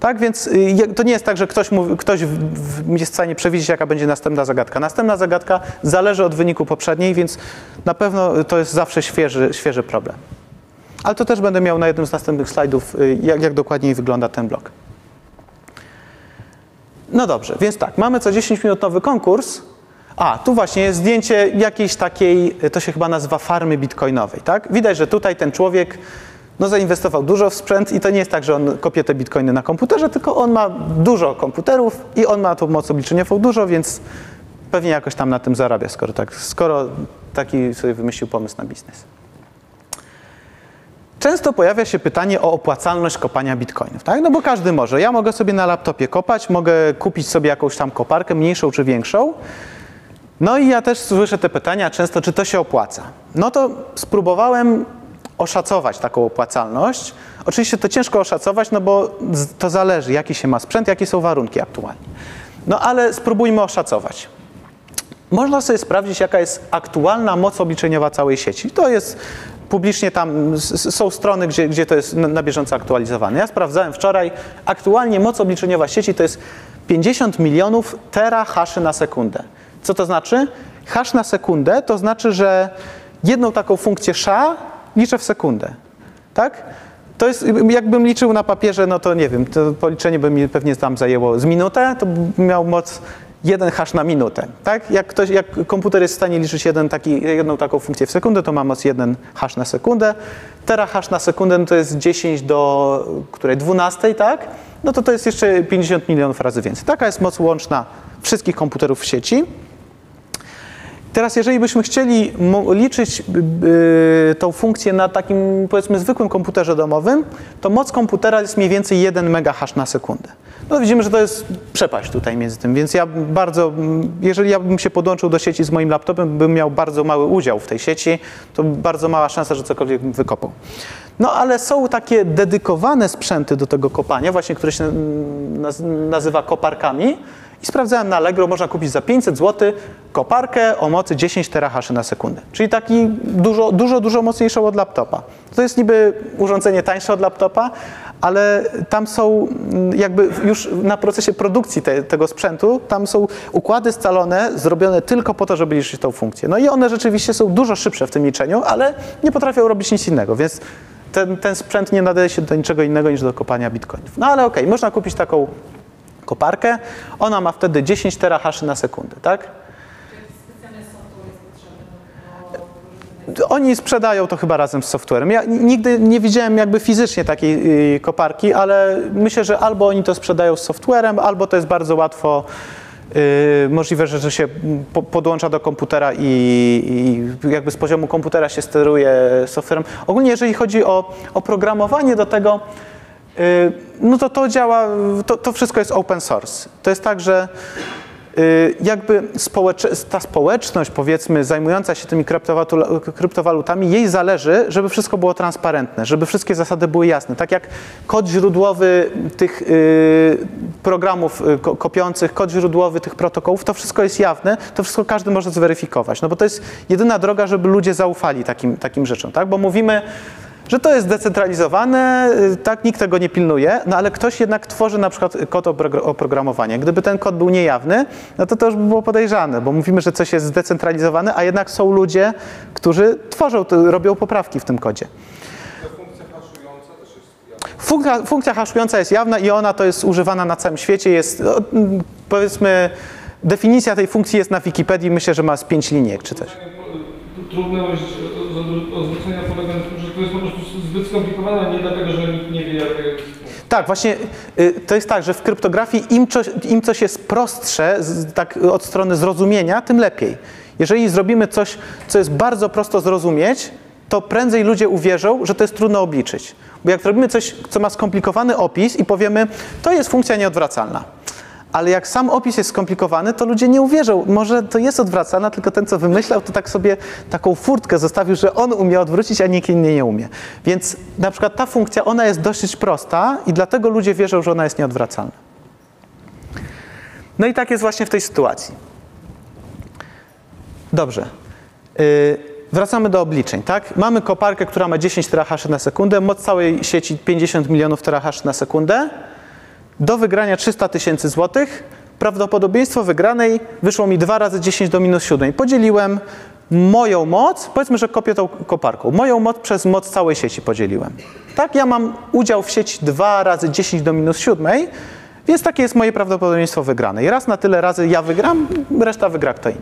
Tak, więc y, to nie jest tak, że ktoś, mówi, ktoś jest w stanie przewidzieć, jaka będzie następna zagadka. Następna zagadka zależy od wyniku poprzedniej, więc na pewno to jest zawsze świeży, świeży problem. Ale to też będę miał na jednym z następnych slajdów, y, jak, jak dokładniej wygląda ten blok. No dobrze, więc tak, mamy co 10 minut nowy konkurs. A, tu właśnie jest zdjęcie jakiejś takiej, to się chyba nazywa farmy bitcoinowej, tak? Widać, że tutaj ten człowiek no, zainwestował dużo w sprzęt i to nie jest tak, że on kopie te bitcoiny na komputerze, tylko on ma dużo komputerów i on ma tą moc obliczeniową dużo, więc pewnie jakoś tam na tym zarabia, skoro, tak, skoro taki sobie wymyślił pomysł na biznes. Często pojawia się pytanie o opłacalność kopania bitcoinów, tak? No bo każdy może. Ja mogę sobie na laptopie kopać, mogę kupić sobie jakąś tam koparkę, mniejszą czy większą. No i ja też słyszę te pytania często, czy to się opłaca. No to spróbowałem oszacować taką opłacalność. Oczywiście to ciężko oszacować, no bo to zależy, jaki się ma sprzęt, jakie są warunki aktualnie. No ale spróbujmy oszacować. Można sobie sprawdzić, jaka jest aktualna moc obliczeniowa całej sieci. To jest publicznie tam, są strony, gdzie, gdzie to jest na bieżąco aktualizowane. Ja sprawdzałem wczoraj, aktualnie moc obliczeniowa sieci to jest 50 milionów terahaszy na sekundę. Co to znaczy? Hash na sekundę to znaczy, że jedną taką funkcję SHA liczę w sekundę. Tak? To jest, jakbym liczył na papierze, no to nie wiem, to policzenie by mi pewnie tam zajęło z minutę, to miał moc jeden hash na minutę, tak? Jak, ktoś, jak komputer jest w stanie liczyć jeden taki, jedną taką funkcję w sekundę, to ma moc jeden hash na sekundę. Terahash na sekundę no to jest 10 do której 12, tak? No to to jest jeszcze 50 milionów razy więcej. Taka jest moc łączna wszystkich komputerów w sieci. Teraz, jeżeli byśmy chcieli liczyć y, y, tą funkcję na takim, powiedzmy, zwykłym komputerze domowym, to moc komputera jest mniej więcej 1 megahash na sekundę. No widzimy, że to jest przepaść tutaj między tym, więc ja bardzo, jeżeli ja bym się podłączył do sieci z moim laptopem, bym miał bardzo mały udział w tej sieci, to bardzo mała szansa, że cokolwiek bym wykopał. No ale są takie dedykowane sprzęty do tego kopania, właśnie które się naz- nazywa koparkami, i sprawdzałem na Allegro, można kupić za 500 zł koparkę o mocy 10 terahaszy na sekundę. Czyli taki dużo, dużo, dużo mocniejszą od laptopa. To jest niby urządzenie tańsze od laptopa, ale tam są mm, jakby już na procesie produkcji te, tego sprzętu, tam są układy scalone, zrobione tylko po to, żeby liczyć tą funkcję. No i one rzeczywiście są dużo szybsze w tym liczeniu, ale nie potrafią robić nic innego, więc ten, ten sprzęt nie nadaje się do niczego innego niż do kopania bitcoinów. No ale okej, można kupić taką koparkę, ona ma wtedy 10 terahaszy na sekundę, tak? Oni sprzedają to chyba razem z softwarem. Ja nigdy nie widziałem jakby fizycznie takiej y, koparki, ale myślę, że albo oni to sprzedają z softwarem, albo to jest bardzo łatwo y, możliwe, że, się po, podłącza do komputera i, i jakby z poziomu komputera się steruje softwarem. Ogólnie jeżeli chodzi o oprogramowanie do tego, no to to działa, to, to wszystko jest open source. To jest tak, że y, jakby społecz- ta społeczność, powiedzmy, zajmująca się tymi kryptowalutami, jej zależy, żeby wszystko było transparentne, żeby wszystkie zasady były jasne. Tak jak kod źródłowy tych y, programów y, ko- kopiących, kod źródłowy tych protokołów, to wszystko jest jawne, to wszystko każdy może zweryfikować. No bo to jest jedyna droga, żeby ludzie zaufali takim, takim rzeczom, tak? Bo mówimy, że to jest zdecentralizowane, y, tak, nikt tego nie pilnuje, no ale ktoś jednak tworzy na przykład kod opro- oprogramowania. Gdyby ten kod był niejawny, no to to już by było podejrzane, bo mówimy, że coś jest zdecentralizowane, a jednak są ludzie, którzy tworzą, robią poprawki w tym kodzie. Funkcja, funkcja haszująca jest jawna i ona to jest używana na całym świecie, jest no, mm, powiedzmy, definicja tej funkcji jest na Wikipedii, myślę, że ma z pięć linijek czy coś. Trudność odwrócenia polega na tym, że to jest po prostu zbyt skomplikowane, nie dlatego, że nikt nie wie, jaka jest Tak, właśnie y, to jest tak, że w kryptografii im, coś- im coś jest prostsze, tak od strony zrozumienia, tym lepiej. Jeżeli zrobimy coś, co jest bardzo prosto zrozumieć, to prędzej ludzie uwierzą, że to jest trudno obliczyć. Bo jak zrobimy coś, co ma skomplikowany opis i powiemy, to jest funkcja nieodwracalna. Ale jak sam opis jest skomplikowany, to ludzie nie uwierzą. Może to jest odwracalna, tylko ten, co wymyślał, to tak sobie taką furtkę zostawił, że on umie odwrócić, a nikt inny nie umie. Więc na przykład ta funkcja, ona jest dosyć prosta i dlatego ludzie wierzą, że ona jest nieodwracalna. No i tak jest właśnie w tej sytuacji. Dobrze. Yy, wracamy do obliczeń, tak? Mamy koparkę, która ma 10 terahaszy na sekundę, moc całej sieci 50 milionów terahaszy na sekundę. Do wygrania 300 tysięcy złotych. Prawdopodobieństwo wygranej wyszło mi 2 razy 10 do minus 7. Podzieliłem moją moc, powiedzmy, że kopię tą koparką. Moją moc przez moc całej sieci podzieliłem. Tak, ja mam udział w sieci 2 razy 10 do minus 7, więc takie jest moje prawdopodobieństwo wygranej. Raz na tyle razy ja wygram, reszta wygra kto inny.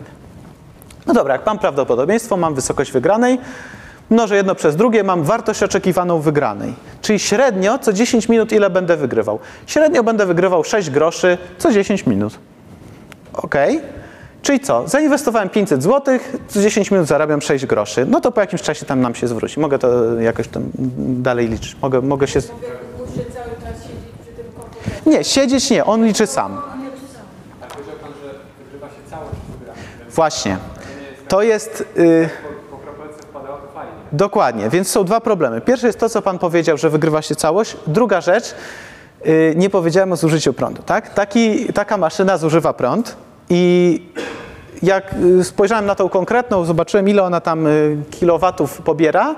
No dobra, jak mam prawdopodobieństwo, mam wysokość wygranej, mnożę jedno przez drugie, mam wartość oczekiwaną wygranej. Czyli średnio co 10 minut ile będę wygrywał? Średnio będę wygrywał 6 groszy co 10 minut. Ok. Czyli co? Zainwestowałem 500 zł, co 10 minut zarabiam 6 groszy. No to po jakimś czasie tam nam się zwróci. Mogę to jakoś tam dalej liczyć. Mogę, mogę się... Nie, siedzieć nie, on liczy sam. Właśnie. to jest To jest... y, po, po kropelce wpadało, to fajnie. Dokładnie, więc są dwa problemy. Pierwszy jest to, co Pan powiedział, że wygrywa się całość. Druga rzecz, yy, nie powiedziałem o zużyciu prądu. Tak? Taki, taka maszyna zużywa prąd i jak y, spojrzałem na tą konkretną, zobaczyłem ile ona tam y, kilowatów pobiera,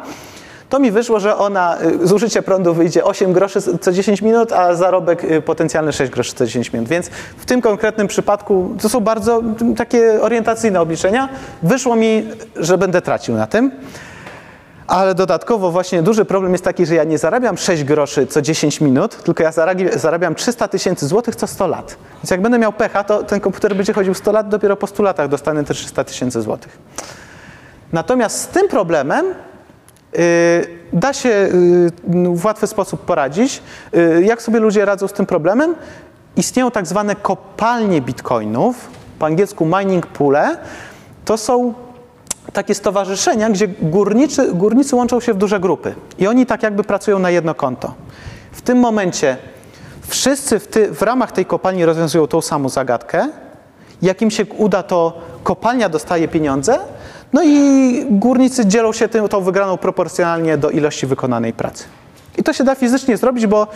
to mi wyszło, że ona, y, zużycie prądu wyjdzie 8 groszy co 10 minut, a zarobek y, potencjalny 6 groszy co 10 minut. Więc w tym konkretnym przypadku to są bardzo takie orientacyjne obliczenia. Wyszło mi, że będę tracił na tym. Ale dodatkowo właśnie duży problem jest taki, że ja nie zarabiam 6 groszy co 10 minut, tylko ja zarabiam 300 tysięcy złotych co 100 lat. Więc jak będę miał pecha, to ten komputer będzie chodził 100 lat, dopiero po 100 latach dostanę te 300 tysięcy złotych. Natomiast z tym problemem y, da się y, w łatwy sposób poradzić. Y, jak sobie ludzie radzą z tym problemem? Istnieją tak zwane kopalnie bitcoinów, po angielsku mining poole. To są takie stowarzyszenia, gdzie górniczy, górnicy łączą się w duże grupy i oni tak jakby pracują na jedno konto. W tym momencie wszyscy w, ty, w ramach tej kopalni rozwiązują tą samą zagadkę. Jak im się uda, to kopalnia dostaje pieniądze, no i górnicy dzielą się tym, tą wygraną proporcjonalnie do ilości wykonanej pracy. I to się da fizycznie zrobić, bo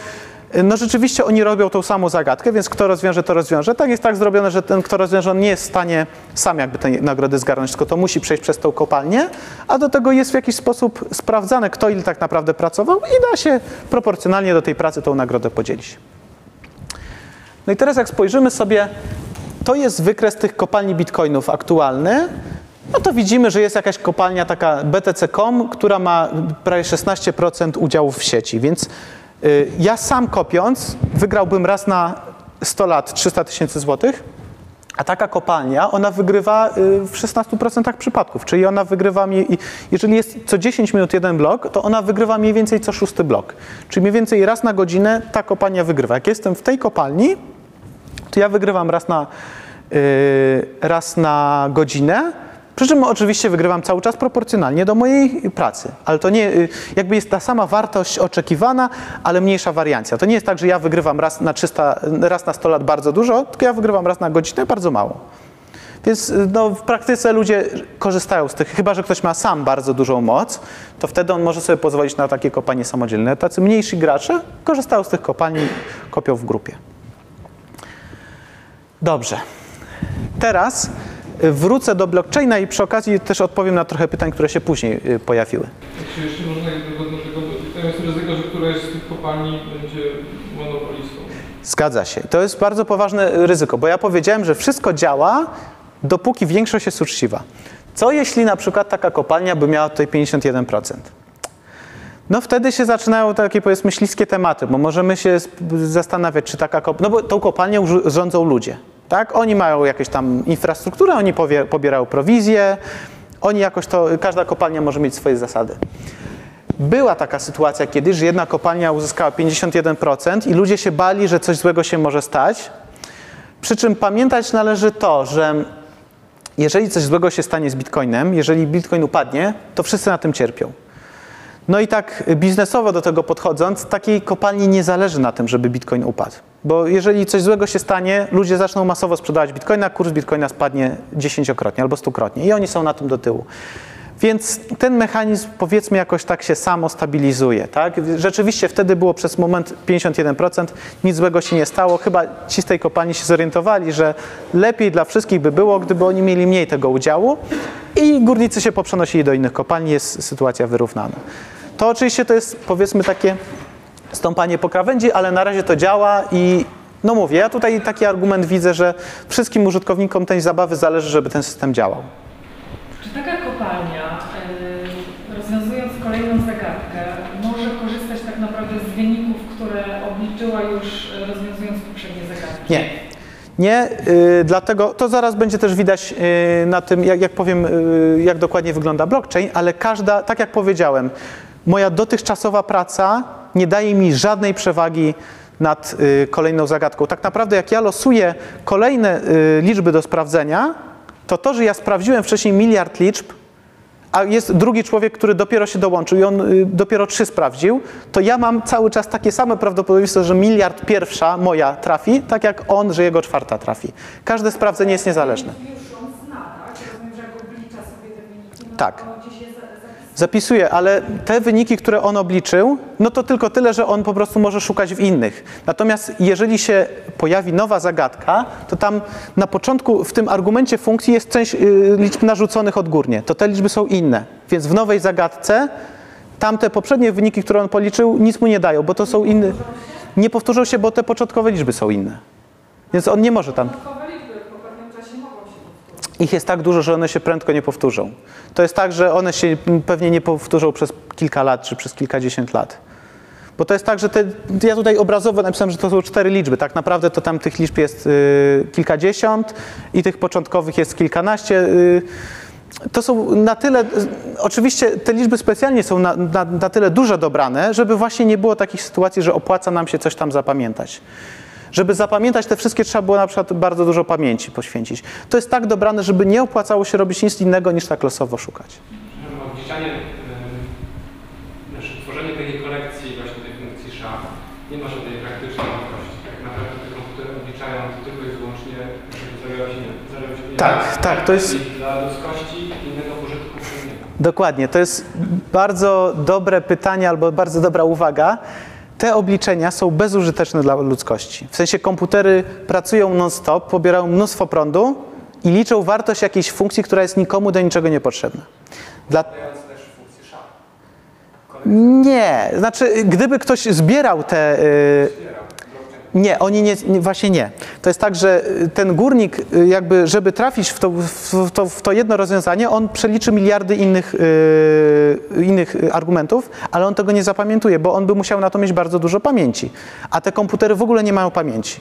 no rzeczywiście oni robią tą samą zagadkę, więc kto rozwiąże, to rozwiąże. Tak jest tak zrobione, że ten, kto rozwiąże, on nie jest w stanie sam jakby tej nagrody zgarnąć, tylko to musi przejść przez tą kopalnię, a do tego jest w jakiś sposób sprawdzane, kto ile tak naprawdę pracował i da się proporcjonalnie do tej pracy tą nagrodę podzielić. No i teraz jak spojrzymy sobie, to jest wykres tych kopalni bitcoinów aktualny, no to widzimy, że jest jakaś kopalnia taka BTC.com, która ma prawie 16% udziałów w sieci, więc ja sam kopiąc wygrałbym raz na 100 lat 300 tysięcy złotych, a taka kopalnia, ona wygrywa y, w 16% przypadków, czyli ona wygrywa, jeżeli jest co 10 minut jeden blok, to ona wygrywa mniej więcej co szósty blok. Czyli mniej więcej raz na godzinę ta kopalnia wygrywa. Jak jestem w tej kopalni, to ja wygrywam raz na, y, raz na godzinę, przy czym oczywiście wygrywam cały czas proporcjonalnie do mojej pracy. Ale to nie, y, jakby jest ta sama wartość oczekiwana, ale mniejsza wariancja. To nie jest tak, że ja wygrywam raz na 300, raz na 100 lat bardzo dużo, tylko ja wygrywam raz na godzinę bardzo mało. Więc y, no, w praktyce ludzie korzystają z tych, chyba że ktoś ma sam bardzo dużą moc, to wtedy on może sobie pozwolić na takie kopanie samodzielne. Tacy mniejsi gracze korzystają z tych kopalni, kopią w grupie. Dobrze. Teraz wrócę do blockchaina i przy okazji też odpowiem na trochę pytań, które się później y, pojawiły. Czy jeszcze można do tego, jest ryzyko, że któraś z tych kopalni będzie monopolistą. Zgadza się. To jest bardzo poważne ryzyko, bo ja powiedziałem, że wszystko działa, dopóki większość jest uczciwa. Co jeśli na przykład taka kopalnia by miała tutaj 51%? No wtedy się zaczynają takie powiedzmy śliskie tematy, bo możemy się zastanawiać, czy taka kopalnia, no bo tą kopalnią rzu- rządzą ludzie, tak? Oni mają jakąś tam infrastrukturę, oni pobierają prowizję, oni jakoś to, każda kopalnia może mieć swoje zasady. Była taka sytuacja kiedyś, że jedna kopalnia uzyskała 51% i ludzie się bali, że coś złego się może stać. Przy czym pamiętać należy to, że jeżeli coś złego się stanie z Bitcoinem, jeżeli Bitcoin upadnie, to wszyscy na tym cierpią. No i tak biznesowo do tego podchodząc, takiej kopalni nie zależy na tym, żeby Bitcoin upadł. Bo jeżeli coś złego się stanie, ludzie zaczną masowo sprzedawać Bitcoina, kurs Bitcoina spadnie dziesięciokrotnie albo stukrotnie i oni są na tym do tyłu. Więc ten mechanizm powiedzmy jakoś tak się samo stabilizuje. Tak? Rzeczywiście wtedy było przez moment 51%, nic złego się nie stało. Chyba ci z tej kopalni się zorientowali, że lepiej dla wszystkich by było, gdyby oni mieli mniej tego udziału i górnicy się poprzenosili do innych kopalni, jest sytuacja wyrównana. To oczywiście to jest powiedzmy takie stąpanie po krawędzi, ale na razie to działa i no mówię, ja tutaj taki argument widzę, że wszystkim użytkownikom tej zabawy zależy, żeby ten system działał. Czy taka kopalnia, kolejną zagadkę, może korzystać tak naprawdę z wyników, które obliczyła już y, rozwiązując poprzednie zagadki? Nie. Nie, y, dlatego to zaraz będzie też widać y, na tym, jak, jak powiem, y, jak dokładnie wygląda blockchain, ale każda, tak jak powiedziałem, moja dotychczasowa praca nie daje mi żadnej przewagi nad y, kolejną zagadką. Tak naprawdę, jak ja losuję kolejne y, liczby do sprawdzenia, to to, że ja sprawdziłem wcześniej miliard liczb, a jest drugi człowiek, który dopiero się dołączył i on y, dopiero trzy sprawdził, to ja mam cały czas takie same prawdopodobieństwo, że miliard pierwsza moja trafi, tak jak on, że jego czwarta trafi. Każde sprawdzenie jest niezależne. Już on zna, tak? Zapisuje. Ale te wyniki, które on obliczył, no to tylko tyle, że on po prostu może szukać w innych. Natomiast jeżeli się pojawi nowa zagadka, to tam na początku w tym argumencie funkcji jest część y, liczb narzuconych odgórnie. To te liczby są inne. Więc w nowej zagadce tamte poprzednie wyniki, które on policzył, nic mu nie dają, bo to są inne. Nie powtórzą się, bo te początkowe liczby są inne. Więc on nie może tam. Dodatkowe liczby po pewnym czasie mogą się powtórzyć. Ich jest tak dużo, że one się prędko nie powtórzą. To jest tak, że one się pewnie nie powtórzą przez kilka lat czy przez kilkadziesiąt lat. Bo to jest tak, że te, ja tutaj obrazowo napisałem, że to są cztery liczby. Tak naprawdę to tam tych liczb jest y, kilkadziesiąt i tych początkowych jest kilkanaście. Y, to są na tyle, y, oczywiście te liczby specjalnie są na, na, na tyle duże dobrane, żeby właśnie nie było takich sytuacji, że opłaca nam się coś tam zapamiętać. Żeby zapamiętać te wszystkie, trzeba było na przykład bardzo dużo pamięci poświęcić. To jest tak dobrane, żeby nie opłacało się robić nic innego niż tak losowo szukać. Obliczanie, yy, znaczy tworzenie takiej kolekcji właśnie tej funkcji SHA nie ma żadnej praktycznej możliwości. Tak naprawdę te komputery obliczają tylko i wyłącznie, żeby się, Tak, tak, to jest- dla ludzkości innego pożytku. Dokładnie, to jest bardzo dobre pytanie albo bardzo dobra uwaga. Te obliczenia są bezużyteczne dla ludzkości. W sensie komputery pracują non-stop, pobierają mnóstwo prądu i liczą wartość jakiejś funkcji, która jest nikomu do niczego niepotrzebna. Dla... Nie, znaczy gdyby ktoś zbierał te... y, Nie, oni nie, nie, właśnie nie. To jest tak, że y, ten górnik, y, jakby, żeby trafić w to, w to, w to jedno rozwiązanie, on przeliczy miliardy innych, y, innych y, argumentów, ale on tego nie zapamiętuje, bo on by musiał na to mieć bardzo dużo pamięci. A te komputery w ogóle nie mają pamięci.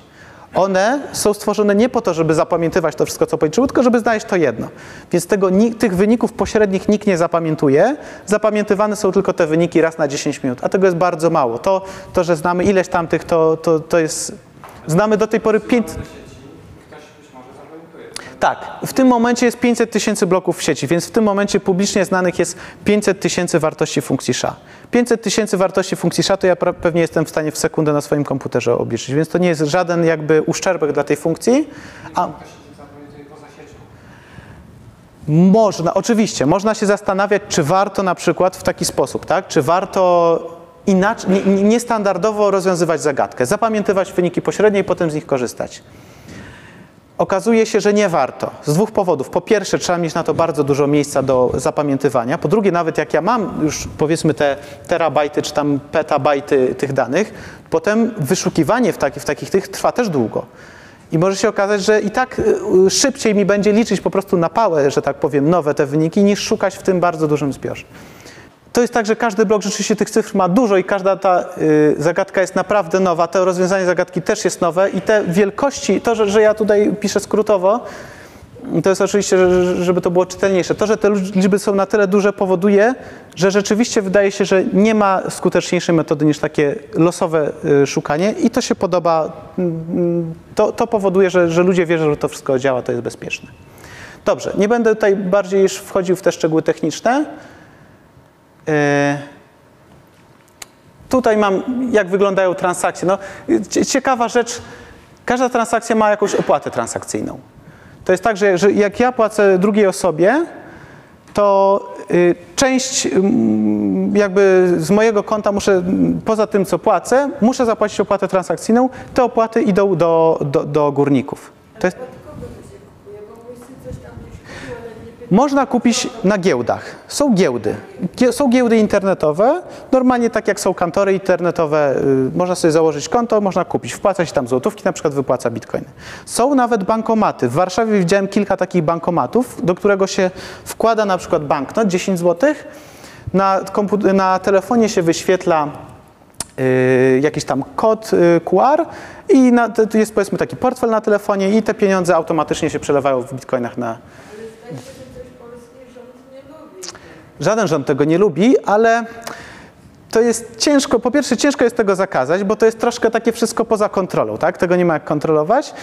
One są stworzone nie po to, żeby zapamiętywać to wszystko, co policzyły, tylko żeby znaleźć to jedno. Więc tego, tych wyników pośrednich nikt nie zapamiętuje. Zapamiętywane są tylko te wyniki raz na 10 minut, a tego jest bardzo mało. To, to że znamy ileś tamtych, to, to, to jest... Znamy do tej pory 5... Na sieci ktoś być może zapamiętuje. Tak, w tym momencie jest 500 tysięcy bloków w sieci, więc w tym momencie publicznie znanych jest 500 tysięcy wartości funkcji SHA. 500 tysięcy wartości funkcji SHA to ja pewnie jestem w stanie w sekundę na swoim komputerze obliczyć, więc to nie jest żaden jakby uszczerbek dla tej funkcji, a można, oczywiście, można się zastanawiać, czy warto na przykład w taki sposób, tak, czy warto inaczej, nie- nie- niestandardowo rozwiązywać zagadkę, zapamiętywać wyniki pośrednie i potem z nich korzystać. Okazuje się, że nie warto. Z dwóch powodów. Po pierwsze, trzeba mieć na to bardzo dużo miejsca do zapamiętywania. Po drugie, nawet jak ja mam już powiedzmy te terabajty czy tam petabajty tych danych, potem wyszukiwanie w, taki, w takich tych trwa też długo. I może się okazać, że i tak y, szybciej mi będzie liczyć po prostu na pałę, że tak powiem, nowe te wyniki, niż szukać w tym bardzo dużym zbiorze. To jest tak, że każdy blok rzeczywiście tych cyfr ma dużo i każda ta y, zagadka jest naprawdę nowa. To rozwiązanie zagadki też jest nowe i te wielkości, to, że, że ja tutaj piszę skrótowo, to jest oczywiście, że- żeby to było czytelniejsze. To, że te liczby są na tyle duże, powoduje, że rzeczywiście wydaje się, że nie ma skuteczniejszej metody niż takie losowe y, szukanie i to się podoba. mm, To, to powoduje, że, że ludzie wierzą, że to wszystko działa, to jest bezpieczne.Cie, nie będę tutaj bardziej już wchodził w te szczegóły techniczne. E, Tutaj mam, jak wyglądają transakcje. No, cie- ciekawa rzecz, każda transakcja ma jakąś opłatę transakcyjną. To jest tak, że, że jak ja płacę drugiej osobie, to y, część mm, jakby z mojego konta muszę, poza tym co płacę, muszę zapłacić opłatę transakcyjną. Te opłaty idą do, do, do górników. To jest, Od kogo to się kupuje? Bo mój syn coś tam gdzieś kupił, ale nie pytał. Można kupić na giełdach. Są giełdy. Gie- Są giełdy internetowe. Normalnie tak jak są kantory internetowe, y, można sobie założyć konto, można kupić. Wpłaca się tam złotówki, na przykład wypłaca bitcoiny. Są nawet bankomaty. W Warszawie widziałem kilka takich bankomatów, do którego się wkłada na przykład banknot 10 zł. Na, na telefonie się wyświetla y, jakiś tam kod y, QR i na, to jest powiedzmy taki portfel na telefonie i te pieniądze automatycznie się przelewają w bitcoinach na, Ale zdaje się, że coś polski rząd nie lubi. Żaden rząd tego nie lubi, ale to jest ciężko. Po pierwsze, ciężko jest tego zakazać, bo to jest troszkę takie wszystko poza kontrolą, tak? Tego nie ma jak kontrolować.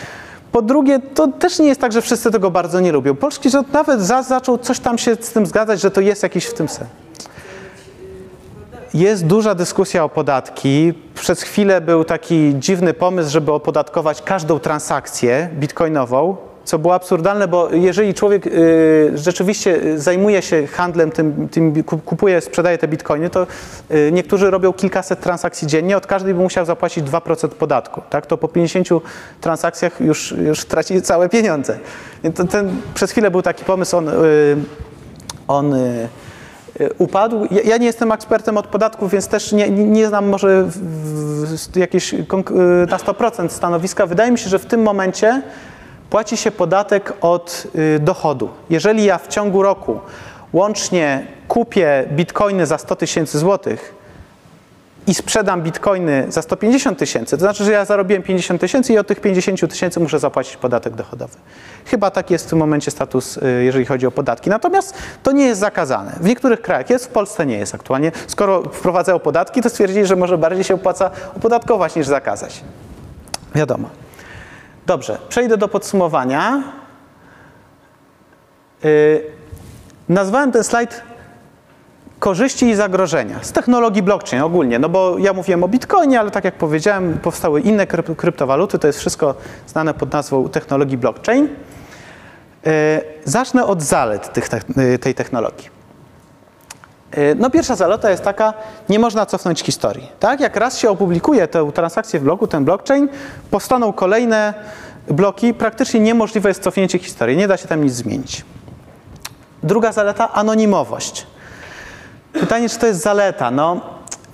Po drugie, to też nie jest tak, że wszyscy tego bardzo nie lubią. Polski rząd nawet za, zaczął coś tam się z tym zgadzać, że to jest jakiś w tym sens. Jest duża dyskusja o podatki. Przez chwilę był taki dziwny pomysł, żeby opodatkować każdą transakcję bitcoinową, co było absurdalne, bo jeżeli człowiek y, rzeczywiście y, zajmuje się handlem, tym, tym ku- kupuje, sprzedaje te bitcoiny, to y, niektórzy robią kilkaset transakcji dziennie, od każdej by musiał zapłacić 2% podatku. Tak? To po 50 transakcjach już, już traci całe pieniądze. To, ten, przez chwilę był taki pomysł, on, on upadł. Ja, nie jestem ekspertem od podatków, więc też nie, nie znam może jakieś na 100% stanowiska. Wydaje mi się, że w tym momencie płaci się podatek od y, dochodu. Jeżeli ja w ciągu roku łącznie kupię bitcoiny za 100 tysięcy złotych i sprzedam bitcoiny za 150 tysięcy, to znaczy, że ja zarobiłem 50 tysięcy i od tych 50 tysięcy muszę zapłacić podatek dochodowy. Chyba taki jest w tym momencie status, y, jeżeli chodzi o podatki. Natomiast to nie jest zakazane. W niektórych krajach jest, w Polsce nie jest aktualnie. Skoro wprowadzają podatki, to stwierdzili, że może bardziej się opłaca opodatkować niż zakazać. Wiadomo. Dobrze, przejdę do podsumowania. Yy, nazwałem ten slajd korzyści i zagrożenia z technologii blockchain ogólnie, no bo ja mówiłem o bitcoinie, ale tak jak powiedziałem, powstały inne kryp- kryptowaluty, to jest wszystko znane pod nazwą technologii blockchain. Yy, zacznę od zalet tych, tej technologii. Yy, No pierwsza zaleta jest taka, nie można cofnąć historii. Tak? Jak raz się opublikuje tę transakcję w bloku, ten blockchain, powstaną kolejne bloki, praktycznie niemożliwe jest cofnięcie historii, nie da się tam nic zmienić. Druga zaleta, anonimowość. Pytanie, czy to jest zaleta? No,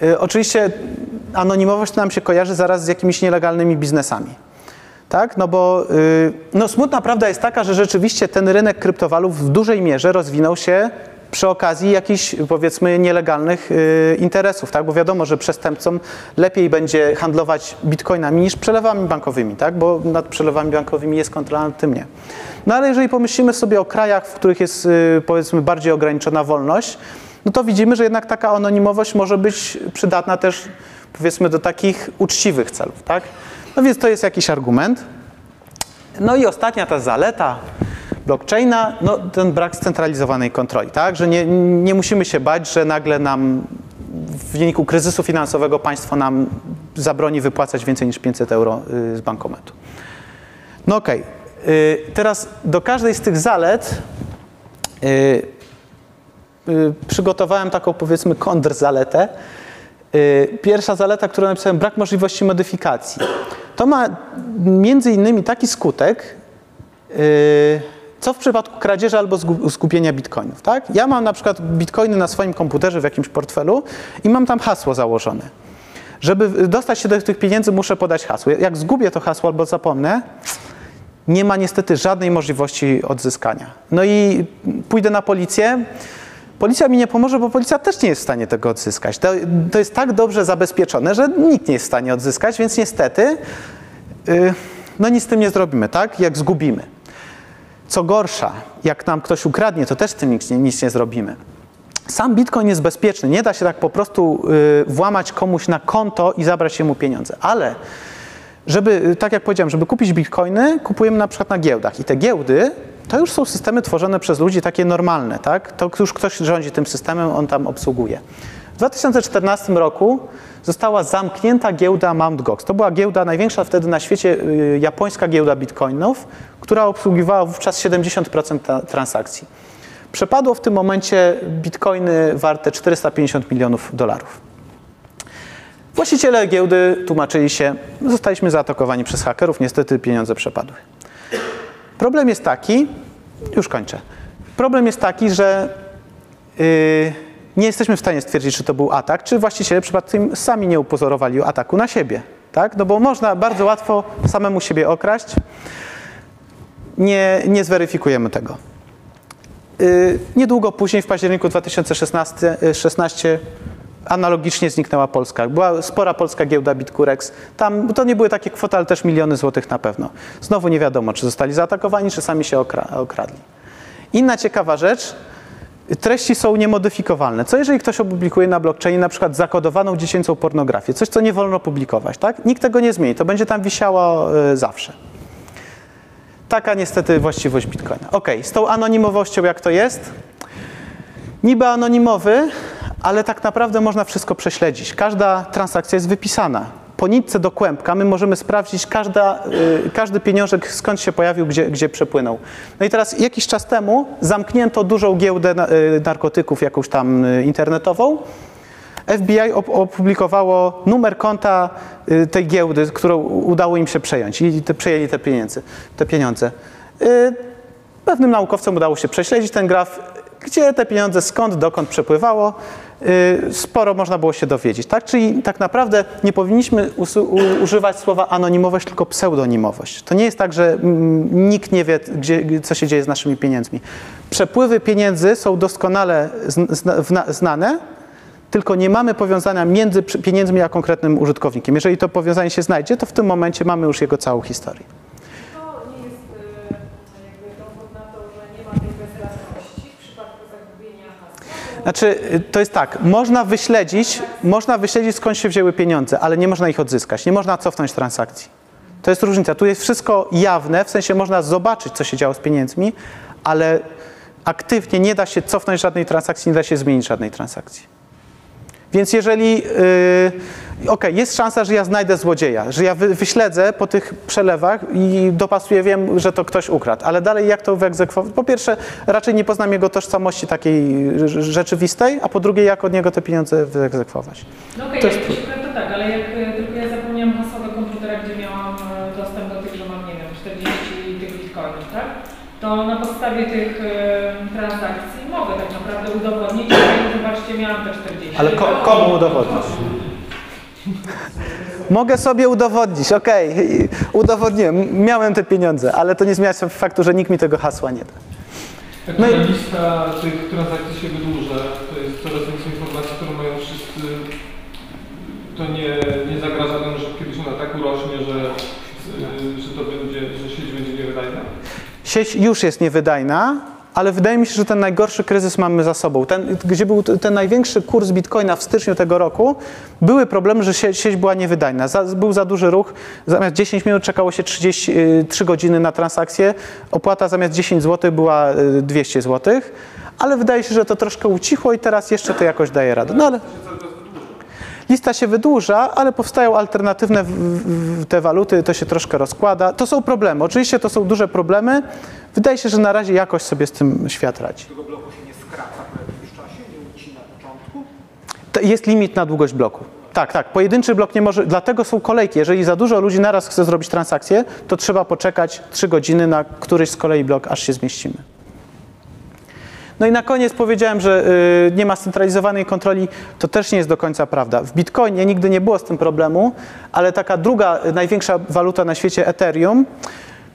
y, oczywiście anonimowość nam się kojarzy zaraz z jakimiś nielegalnymi biznesami. Tak? No bo y, no, smutna prawda jest taka, że rzeczywiście ten rynek kryptowalut w dużej mierze rozwinął się przy okazji jakichś powiedzmy nielegalnych y, interesów, tak? Bo wiadomo, że przestępcom lepiej będzie handlować bitcoinami niż przelewami bankowymi, tak? Bo nad przelewami bankowymi jest kontrola, nad tym nie. No ale jeżeli pomyślimy sobie o krajach, w których jest y, powiedzmy bardziej ograniczona wolność, no to widzimy, że jednak taka anonimowość może być przydatna też powiedzmy do takich uczciwych celów, tak? No więc to jest jakiś argument. No i ostatnia ta zaleta blockchaina, no ten brak scentralizowanej kontroli, tak? Że nie, nie musimy się bać, że nagle nam w wyniku kryzysu finansowego państwo nam zabroni wypłacać więcej niż 500 euro y, z bankomatu. No okej, Y, teraz do każdej z tych zalet y, y, przygotowałem taką powiedzmy kontrzaletę. Pierwsza zaleta, którą napisałem, brak możliwości modyfikacji. To ma między innymi taki skutek, co w przypadku kradzieży albo zgubienia bitcoinów. Tak? Ja mam na przykład bitcoiny na swoim komputerze w jakimś portfelu i mam tam hasło założone. Żeby dostać się do tych pieniędzy, muszę podać hasło. Jak zgubię to hasło albo zapomnę, nie ma niestety żadnej możliwości odzyskania. No i pójdę na policję. Policja mi nie pomoże, bo policja też nie jest w stanie tego odzyskać. To, to jest tak dobrze zabezpieczone, że nikt nie jest w stanie odzyskać, więc niestety yy, no nic z tym nie zrobimy, tak? Jak zgubimy. Co gorsza, jak nam ktoś ukradnie, to też z tym nic nie, nic nie zrobimy. Sam Bitcoin jest bezpieczny. Nie da się tak po prostu y, włamać komuś na konto i zabrać mu pieniądze. Ale żeby, y, tak jak powiedziałem, żeby kupić bitcoiny, kupujemy na przykład na giełdach. I te giełdy to już są systemy tworzone przez ludzi takie normalne, tak? To już ktoś rządzi tym systemem, on tam obsługuje. W 2014 roku została zamknięta giełda Mt. Gox. To była giełda największa wtedy na świecie, y, japońska giełda bitcoinów, która obsługiwała wówczas 70% ta- transakcji. Przepadło w tym momencie bitcoiny warte 450 milionów dolarów. Właściciele giełdy tłumaczyli się, zostaliśmy zaatakowani przez hakerów, niestety pieniądze przepadły. Problem jest taki, już kończę. Problem jest taki, że yy, nie jesteśmy w stanie stwierdzić, czy to był atak, czy właściciele przypadkiem sami nie upozorowali ataku na siebie. Tak? No bo można bardzo łatwo samemu siebie okraść. Nie, nie zweryfikujemy tego. Yy, niedługo później, w październiku 2016 y, 16, analogicznie zniknęła Polska. Była spora polska giełda Bitcurex. Tam to nie były takie kwoty, ale też miliony złotych na pewno. Znowu nie wiadomo, czy zostali zaatakowani, czy sami się okra- okradli. Inna ciekawa rzecz, treści są niemodyfikowalne. Co jeżeli ktoś opublikuje na blockchainie na przykład zakodowaną dziecięcą pornografię, coś, co nie wolno publikować, tak? Nikt tego nie zmieni, to będzie tam wisiało y, zawsze. Taka niestety właściwość Bitcoina. Ok, z tą anonimowością jak to jest? Niby anonimowy, ale tak naprawdę można wszystko prześledzić. Każda transakcja jest wypisana. Po nitce do kłębka my możemy sprawdzić każda, y, każdy pieniążek, skąd się pojawił, gdzie, gdzie przepłynął. No i teraz jakiś czas temu zamknięto dużą giełdę y, narkotyków, jakąś tam y, internetową. FBI op- opublikowało numer konta tej giełdy, którą udało im się przejąć i te, przejęli te pieniądze. Te pieniądze. Pewnym naukowcom udało się prześledzić ten graf, gdzie te pieniądze skąd, dokąd przepływało. Y, Sporo można było się dowiedzieć. Tak? Czyli tak naprawdę nie powinniśmy używać słowa anonimowość, tylko pseudonimowość. To nie jest tak, że nikt nie wie, gdzie, co się dzieje z naszymi pieniędzmi. Przepływy pieniędzy są doskonale znane, tylko nie mamy powiązania między pieniędzmi a konkretnym użytkownikiem. Jeżeli to powiązanie się znajdzie, to w tym momencie mamy już jego całą historię. To nie jest e, jakby dowód na to, że nie ma tej bezradności w przypadku zagubienia hasła. Znaczy, y, to jest tak, można wyśledzić, można wyśledzić skąd się wzięły pieniądze, ale nie można ich odzyskać, nie można cofnąć transakcji. To jest różnica. Tu jest wszystko jawne, w sensie można zobaczyć, co się działo z pieniędzmi, ale aktywnie nie da się cofnąć żadnej transakcji, nie da się zmienić żadnej transakcji. Więc jeżeli, yy, okej, jest szansa, że ja znajdę złodzieja, że ja wy, wyśledzę po tych przelewach i dopasuję, wiem, że to ktoś ukradł, ale dalej jak to wyegzekwować? Po pierwsze, raczej nie poznam jego tożsamości takiej rz- rzeczywistej, a po drugie, jak od niego te pieniądze wyegzekwować. No okej, To jak jest- to tak, ale jak e, tylko ja zapomniałam hasła do komputera, gdzie miałam e, dostęp do tych, że mam, nie wiem, 40 tych bitcoinów, tak? To na podstawie tych e, transakcji mogę tak naprawdę udowodnić, że zobaczcie, miałam te 40. Ale ko, komu udowodnić? Mogę sobie udowodnić, okej, udowodniłem, miałem te pieniądze, ale to nie zmienia faktu, że nikt mi tego hasła nie da. Jak No i- lista tych transakcji się wydłuża, to jest coraz więcej informacji, które mają wszyscy, to nie, nie zagraża nam, że kiedyś ona tak urośnie, że, y, że to będzie, że sieć będzie niewydajna? Sieć już jest niewydajna, ale wydaje mi się, że ten najgorszy kryzys mamy za sobą. Ten, gdzie był ten największy kurs bitcoina w styczniu tego roku, były problemy, że sieć, sieć była niewydajna. Za, był za duży ruch, zamiast 10 minut czekało się 33 godziny na transakcję, opłata zamiast 10 zł była y, 200 zł, ale wydaje się, że to troszkę ucichło i teraz jeszcze to jakoś daje radę. No ale... Lista się wydłuża, ale powstają alternatywne w, w, te waluty, to się troszkę rozkłada. To są problemy. Oczywiście to są duże problemy. Wydaje się, że na razie jakoś sobie z tym świat radzi. Tego bloku się nie skraca po jakimś czasie, nie ucina na początku. To jest limit na długość bloku. Tak, tak. Pojedynczy blok nie może. Dlatego są kolejki. Jeżeli za dużo ludzi naraz chce zrobić transakcję, to trzeba poczekać 3 godziny na któryś z kolei blok, aż się zmieścimy. No i na koniec powiedziałem, że y, nie ma scentralizowanej kontroli. To też nie jest do końca prawda. W Bitcoinie nigdy nie było z tym problemu, ale taka druga y, największa waluta na świecie, Ethereum,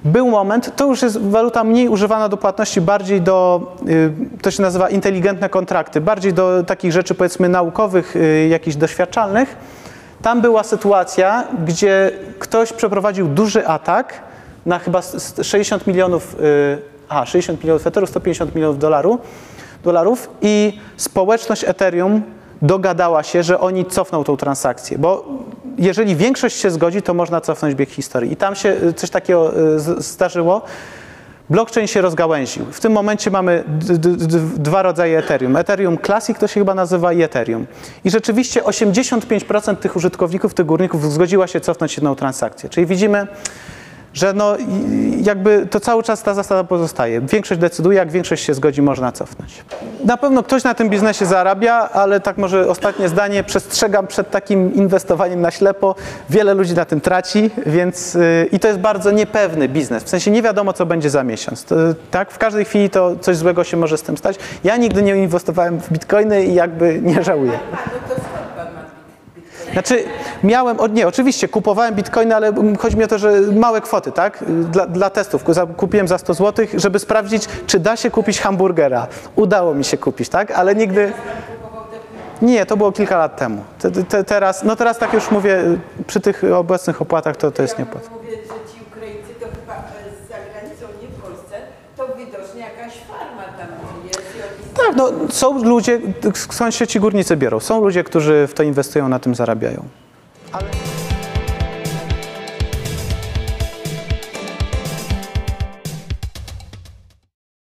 był moment, to już jest waluta mniej używana do płatności, bardziej do, y, to się nazywa inteligentne kontrakty, bardziej do takich rzeczy powiedzmy naukowych, jakichś doświadczalnych. Tam była sytuacja, gdzie ktoś przeprowadził duży atak na chyba s- s- 60 milionów, aha, 60 milionów Ethereum, 150 milionów dolarów i społeczność Ethereum dogadała się, że oni cofną tą transakcję, bo jeżeli większość się zgodzi, to można cofnąć bieg historii. I tam się y, coś takiego y, zdarzyło. Blockchain się rozgałęził. W tym momencie mamy dwa rodzaje Ethereum. Ethereum Classic to się chyba nazywa i Ethereum. I rzeczywiście 85% tych użytkowników, tych górników zgodziła się cofnąć jedną transakcję. Czyli widzimy, że no jakby to cały czas ta zasada pozostaje. Większość decyduje, jak większość się zgodzi, można cofnąć. Na pewno ktoś na tym biznesie zarabia, ale tak może ostatnie zdanie, przestrzegam przed takim inwestowaniem na ślepo. Wiele ludzi na tym traci, więc yy, i to jest bardzo niepewny biznes. W sensie nie wiadomo, co będzie za miesiąc. To, tak, w każdej chwili to coś złego się może z tym stać. Ja nigdy nie inwestowałem w bitcoiny i jakby nie żałuję. A, no to skąd pan ma bitcoin? Znaczy, miałem, nie, oczywiście kupowałem bitcoiny, ale chodzi mi o to, że małe kwoty, tak? Dla, dla testów. Kupiłem za 100 zł, żeby sprawdzić, czy da się kupić hamburgera. Udało mi się kupić, tak? Ale nigdy. Nie, to było kilka lat temu. Te, te, teraz, no teraz tak już mówię, przy tych obecnych opłatach to, to jest niepłat. tak, no są ludzie, skąd się ci górnicy biorą. Są ludzie, którzy w to inwestują, na tym zarabiają. Ale...